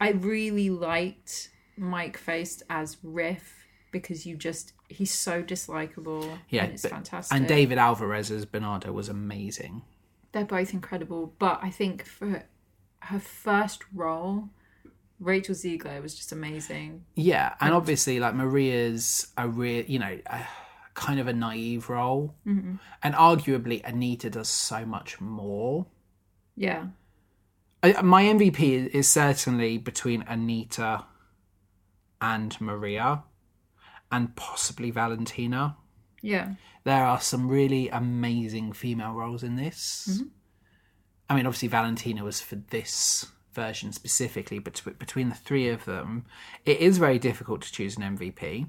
I really liked Mike Faist as Riff because you just he's so dislikable. Yeah, and it's but- fantastic. And David Alvarez as Bernardo was amazing. they're both incredible. But I think for her first role, Rachel Zegler was just amazing. Yeah, and obviously, like Maria's a real, you know, a, kind of a naive role, Mm-hmm. and arguably Anita does so much more. Yeah. I, my MVP is, certainly between Anita and Maria, and possibly Valentina. Yeah. There are some really amazing female roles in this. Mm-hmm. I mean, obviously, Valentina was for this version specifically, but tw- between the three of them, it is very difficult to choose an MVP.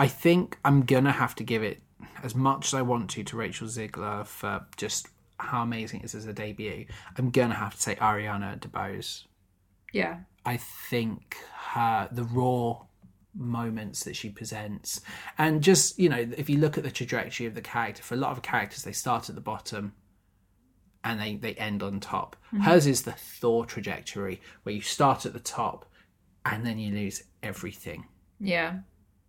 I think I'm gonna have to give it as much as I want to to Rachel Zegler for just how amazing it is as a debut. I'm gonna have to say Ariana DeBose. Yeah. I think her the raw moments that she presents and just you know if you look at the trajectory of the character for a lot of characters they start at the bottom and they they end on top mm-hmm. hers is the thor trajectory where you start at the top and then you lose everything Yeah.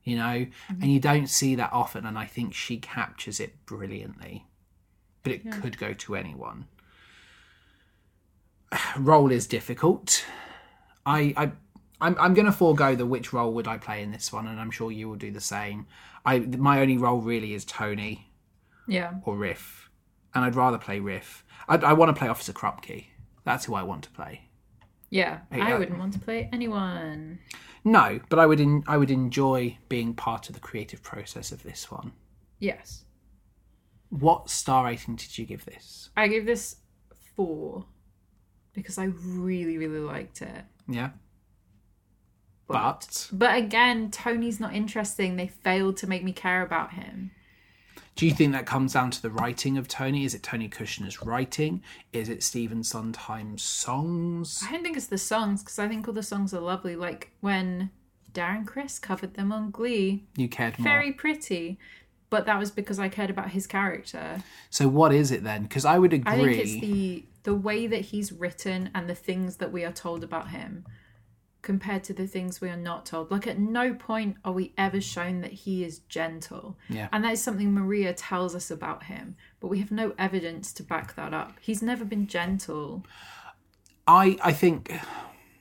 you know mm-hmm. and you don't see that often and i think she captures it brilliantly but it could go to anyone. Role is difficult. I i i'm, I'm going to forego the which role would i play in this one and i'm sure you will do the same. I my only role really is tony. Yeah. or riff. And i'd rather play riff. I, I want to play officer krupke. That's who i want to play. Yeah. I uh, wouldn't want to play anyone. no but i would in, i would enjoy being part of the creative process of this one. Yes. What star rating did you give this I gave this four because I really, really liked it. Yeah. But But again, Tony's not interesting. They failed to make me care about him. do you think that comes down to the writing of Tony? Is it Tony Kushner's writing? Is it Stephen Sondheim's songs? I don't think it's the songs because I think all the songs are lovely. Like when Darren Criss covered them on Glee, You cared more. very pretty. But that was because I cared about his character. So what is it then? Because I would agree. I think it's the the way that he's written and the things that we are told about him compared to the things we are not told. Like at no point are we ever shown that he is gentle. Yeah. And that is something Maria tells us about him, but we have no evidence to back that up. He's never been gentle. I I think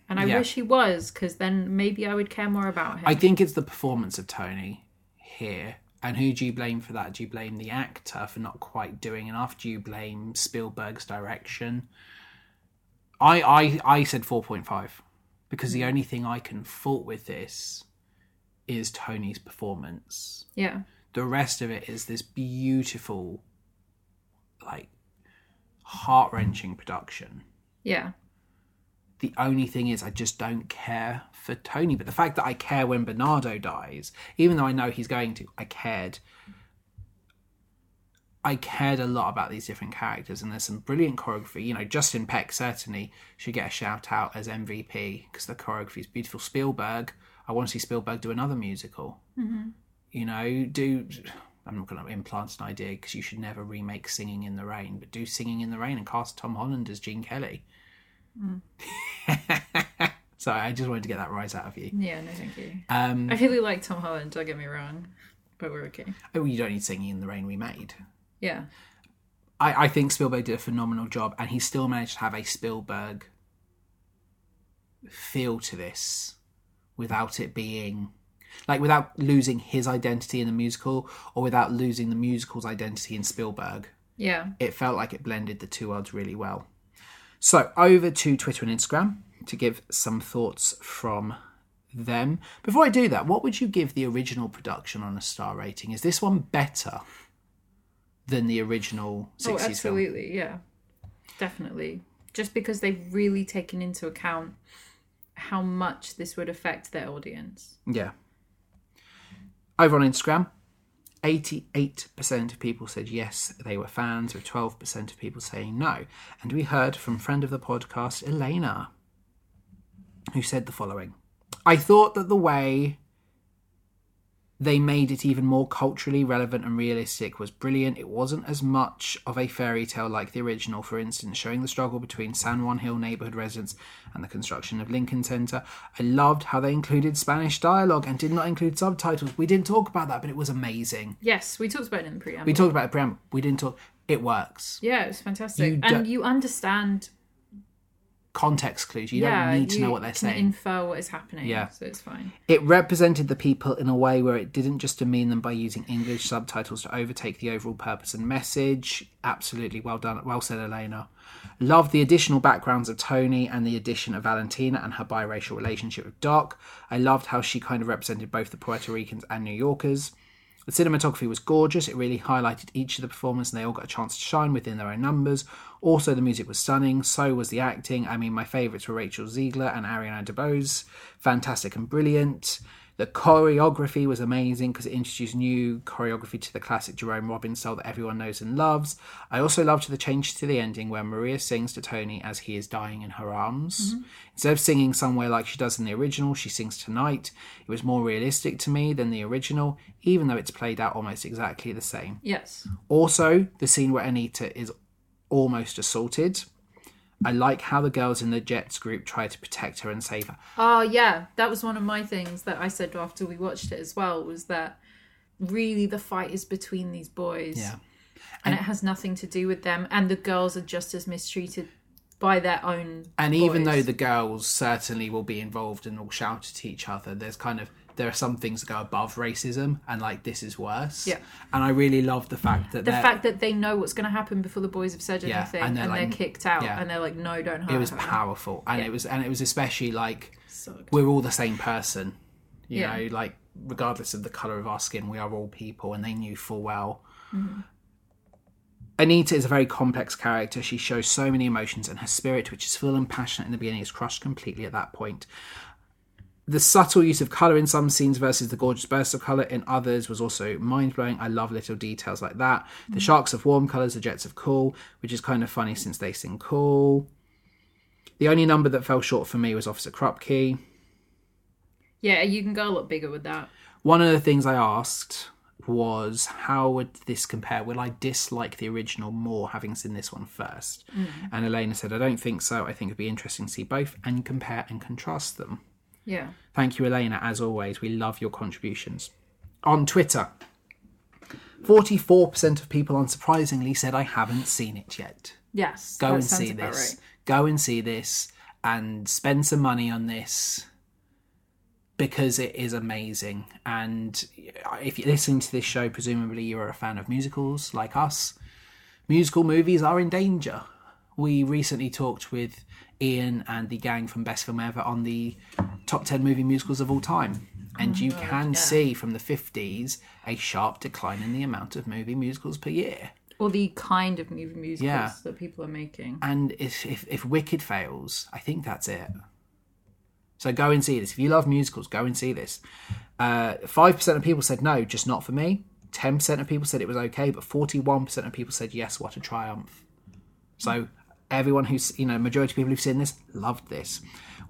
And I Yeah. wish he was, because then maybe I would care more about him. I think it's the performance of Tony here. And who do you blame for that? Do you blame the actor for not quite doing enough? Do you blame Spielberg's direction? I I I said four point five because the hmm. only thing I can fault with this is Tony's performance. yeah. The rest of it is this beautiful, like heart wrenching production. Yeah. The only thing is, I just don't care for Tony. But the fact that I care when Bernardo dies, even though I know he's going to, I cared. I cared a lot about these different characters, and there's some brilliant choreography. You know, Justin Peck certainly should get a shout out as MVP because the choreography is beautiful. Spielberg, I want to see Spielberg do another musical. Mm-hmm. You know, do. I'm not going to implant an idea because you should never remake Singing in the Rain, but do Singing in the Rain and cast Tom Holland as Gene Kelly. Sorry, I just wanted to get that right out of you. Yeah, no, thank you. Um, I really like Tom Holland, don't get me wrong. But we're okay. oh, you don't need Singing in the Rain we made. Yeah. I, I think Spielberg did a phenomenal job, and he still managed to have a Spielberg feel to this without it being like without losing his identity in the musical or without losing the musical's identity in Spielberg. Yeah. It felt like it blended the two worlds really well. So over to Twitter and Instagram to give some thoughts from them. Before I do that, what would you give the original production on a star rating? Is this one better than the original 60s Oh, film? absolutely. Yeah. Definitely. Just because they've really taken into account how much this would affect their audience. Yeah. Over on Instagram, 88% of people said yes, they were fans, with 12% of people saying no. And we heard from friend of the podcast, Elena, who said the following I thought that the way they made it even more culturally relevant and realistic was brilliant. It wasn't as much of a fairy tale like the original, for instance, showing the struggle between San Juan Hill neighborhood residents and the construction of Lincoln Center. I loved how they included Spanish dialogue and did not include subtitles. We didn't talk about that, but it was amazing. Yes, we talked about it in the preamble. We talked about it preamble. We didn't talk. it works. Yeah, it's fantastic, You and you understand. Context clues. You yeah, don't need to you know what they're can saying. Infer what is happening. Yeah. so it's fine. It represented the people in a way where it didn't just demean them by using English subtitles to overtake the overall purpose and message. Absolutely well done. Well said, Elena. Loved the additional backgrounds of Tony and the addition of Valentina and her biracial relationship with Doc. I loved how she kind of represented both the Puerto Ricans and New Yorkers. The cinematography was gorgeous. It really highlighted each of the performers and they all got a chance to shine within their own numbers. Also, the music was stunning. So was the acting. I mean, my favourites were Rachel Zegler and Ariana DeBose. Fantastic and brilliant. The choreography was amazing because it introduced new choreography to the classic Jerome Robbins style that everyone knows and loves. I also loved the change to the ending where Maria sings to Tony as he is dying in her arms. Mm-hmm. Instead of singing somewhere like she does in the original, she sings tonight. It was more realistic to me than the original, even though it's played out almost exactly the same. Yes. Also, the scene where Anita is almost assaulted. I like how the girls in the Jets group try to protect her and save her. Oh yeah, that was one of my things that I said after we watched it as well. Was that really the fight is between these boys? Yeah. and, it has nothing to do with them, and the girls are just as mistreated by their own. And even though the girls certainly will be involved and will shout at each other, there's kind of there are some things that go above racism, and like this is worse. Yeah. And I really love the fact that the fact that they know what's going to happen before the boys have said Yeah, anything, and and they're they're, kicked out, yeah. and they're like, "No, don't hurt it was her." powerful, and it was and it was especially like good. we're all the same person. You Yeah. know, like regardless of the color of our skin, we are all people, and they knew full well. Mm-hmm. Anita is a very complex character. She shows so many emotions, and her spirit, which is full and passionate in the beginning, is crushed completely at that point. The subtle use of colour in some scenes versus the gorgeous burst of colour in others was also mind blowing. I love little details like that. The mm. sharks of warm colours, the jets of cool, which is kind of funny since they sing cool. The only number that fell short for me was Officer Krupke. Yeah, you can go a lot bigger with that. One of the things I asked was how would this compare? Will I dislike the original more having seen this one first? Mm. And Elena said, I don't think so. I think it'd be interesting to see both and compare and contrast them. Yeah. Thank you, Elena. As always, we love your contributions. On Twitter, 44% of people unsurprisingly said, I haven't seen it yet. Yes. Go and see this. right. Go and see this and spend some money on this because it is amazing. And if you're listening to this show, presumably you're a fan of musicals like us. Musical movies are in danger. We recently talked with Ian and the gang from Best Film Ever on the top 10 movie musicals of all time. And you can see from the 50s a sharp decline in the amount of movie musicals per year. Or the kind of movie musicals Yeah. that people are making. And if, if if Wicked fails, I think that's it. So go and see this. If you love musicals, go and see this. Uh, Five percent of people said no, just not for me. Ten percent of people said it was okay, but forty-one percent of people said yes. What a triumph! So everyone who's you know majority of people who've seen this loved this.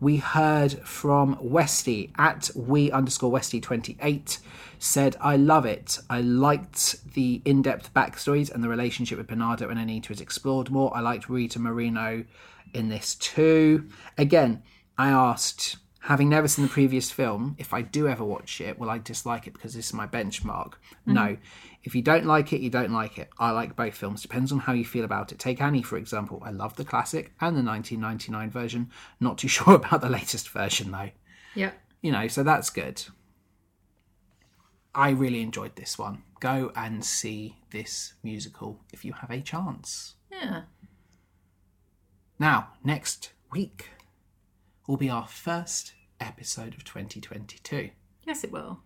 We heard from Westy at we underscore Westy twenty eight said I love it. I liked the in depth backstories and the relationship with Bernardo and Anita is explored more. I liked Rita Moreno in this too. Again, I asked, having never seen the previous film, if I do ever watch it, will I dislike it because this is my benchmark? No. Mm-hmm. If you don't like it, you don't like it. I like both films. Depends on how you feel about it. Take Annie, for example. I love the classic and the 1999 version. Not too sure about the latest version, though. Yeah. You know, so that's good. I really enjoyed this one. Go and see this musical if you have a chance. Yeah. Now, next week will be our first episode of 2022. Yes, it will.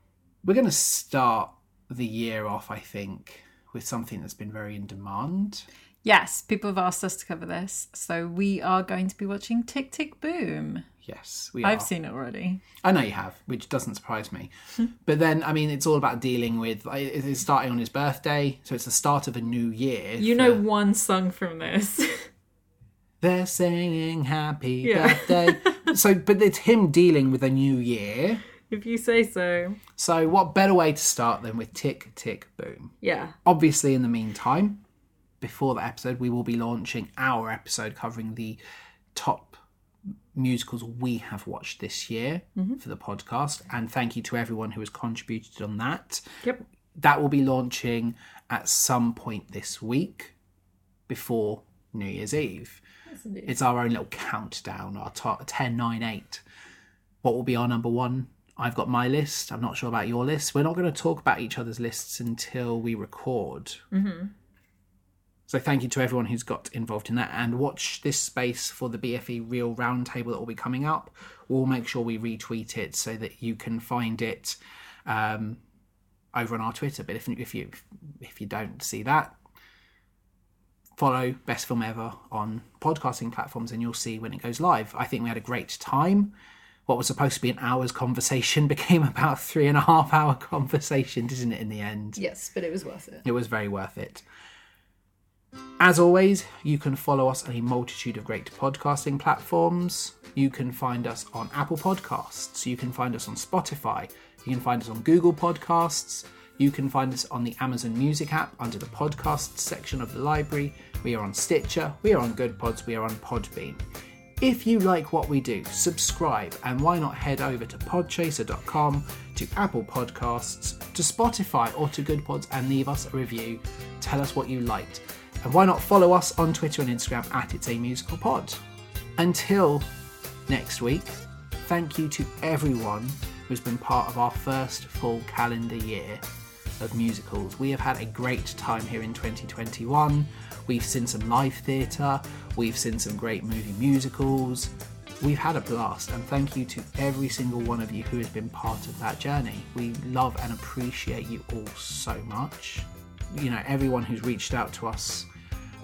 We're going to start the year off, I think, with something that's been very in demand. Yes, people have asked us to cover this, so we are going to be watching Tick Tick Boom. Yes, we are. I've seen it already. I know you have, which doesn't surprise me. but then, I mean, it's all about dealing with. like, It's starting on his birthday, so it's the start of a new year. You know one song from this. They're singing happy Yeah. birthday. so, but it's him dealing with a new year. If you say so. So, what better way to start than with Tick Tick Boom? Yeah. Obviously, in the meantime, before the episode, we will be launching our episode covering the top musicals we have watched this year mm-hmm. for the podcast. And thank you to everyone who has contributed on that. Yep. That will be launching at some point this week. before New Year's Eve. It's our own little countdown, our top 10, 9, 8. What will be our number one? I've got my list. I'm not sure about your list. We're not going to talk about each other's lists until we record. Mm-hmm. So thank you to everyone who's got involved in that. And watch this space for the BFE Real Roundtable that will be coming up. We'll make sure we retweet it so that you can find it um, over on our Twitter. But if, if you if you don't see that, follow Best Film Ever on podcasting platforms and you'll see when it goes live. I think we had a great time. What was supposed to be an hour's conversation became about three and a half hour conversation, didn't it, in the end? Yes, but it was worth it. It was very worth it. As always, you can follow us on a multitude of great podcasting platforms. You can find us on Apple Podcasts. You can find us on Spotify. You can find us on Google Podcasts. You can find us on the Amazon Music app under the podcasts section of the library. We are on Stitcher, we are on Good Pods, we are on Podbean. If you like what we do, subscribe and why not head over to podchaser.com, to Apple Podcasts, to Spotify or to Good Pods and leave us a review. Tell us what you liked. And why not follow us on Twitter and Instagram at It's a Musical Pod. Until next week, thank you to everyone who's been part of our first full calendar year of musicals. We have had a great time here in 2021. We've seen some live theatre, we've seen some great movie musicals. We've had a blast, and thank you to every single one of you who has been part of that journey. We love and appreciate you all so much. You know, everyone who's reached out to us,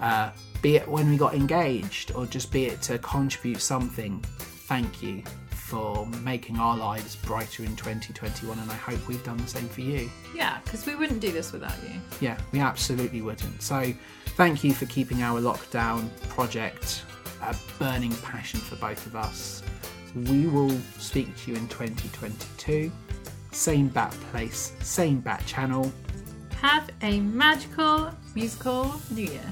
uh, be it when we got engaged or just be it to contribute something, thank you for making our lives brighter in 2021, and I hope we've done the same for you. Yeah, because we wouldn't do this without you. Yeah, we absolutely wouldn't. So, thank you for keeping our lockdown project a burning passion for both of us. We will speak to you in 2022. Same bat place, same bat channel. Have a magical musical new year.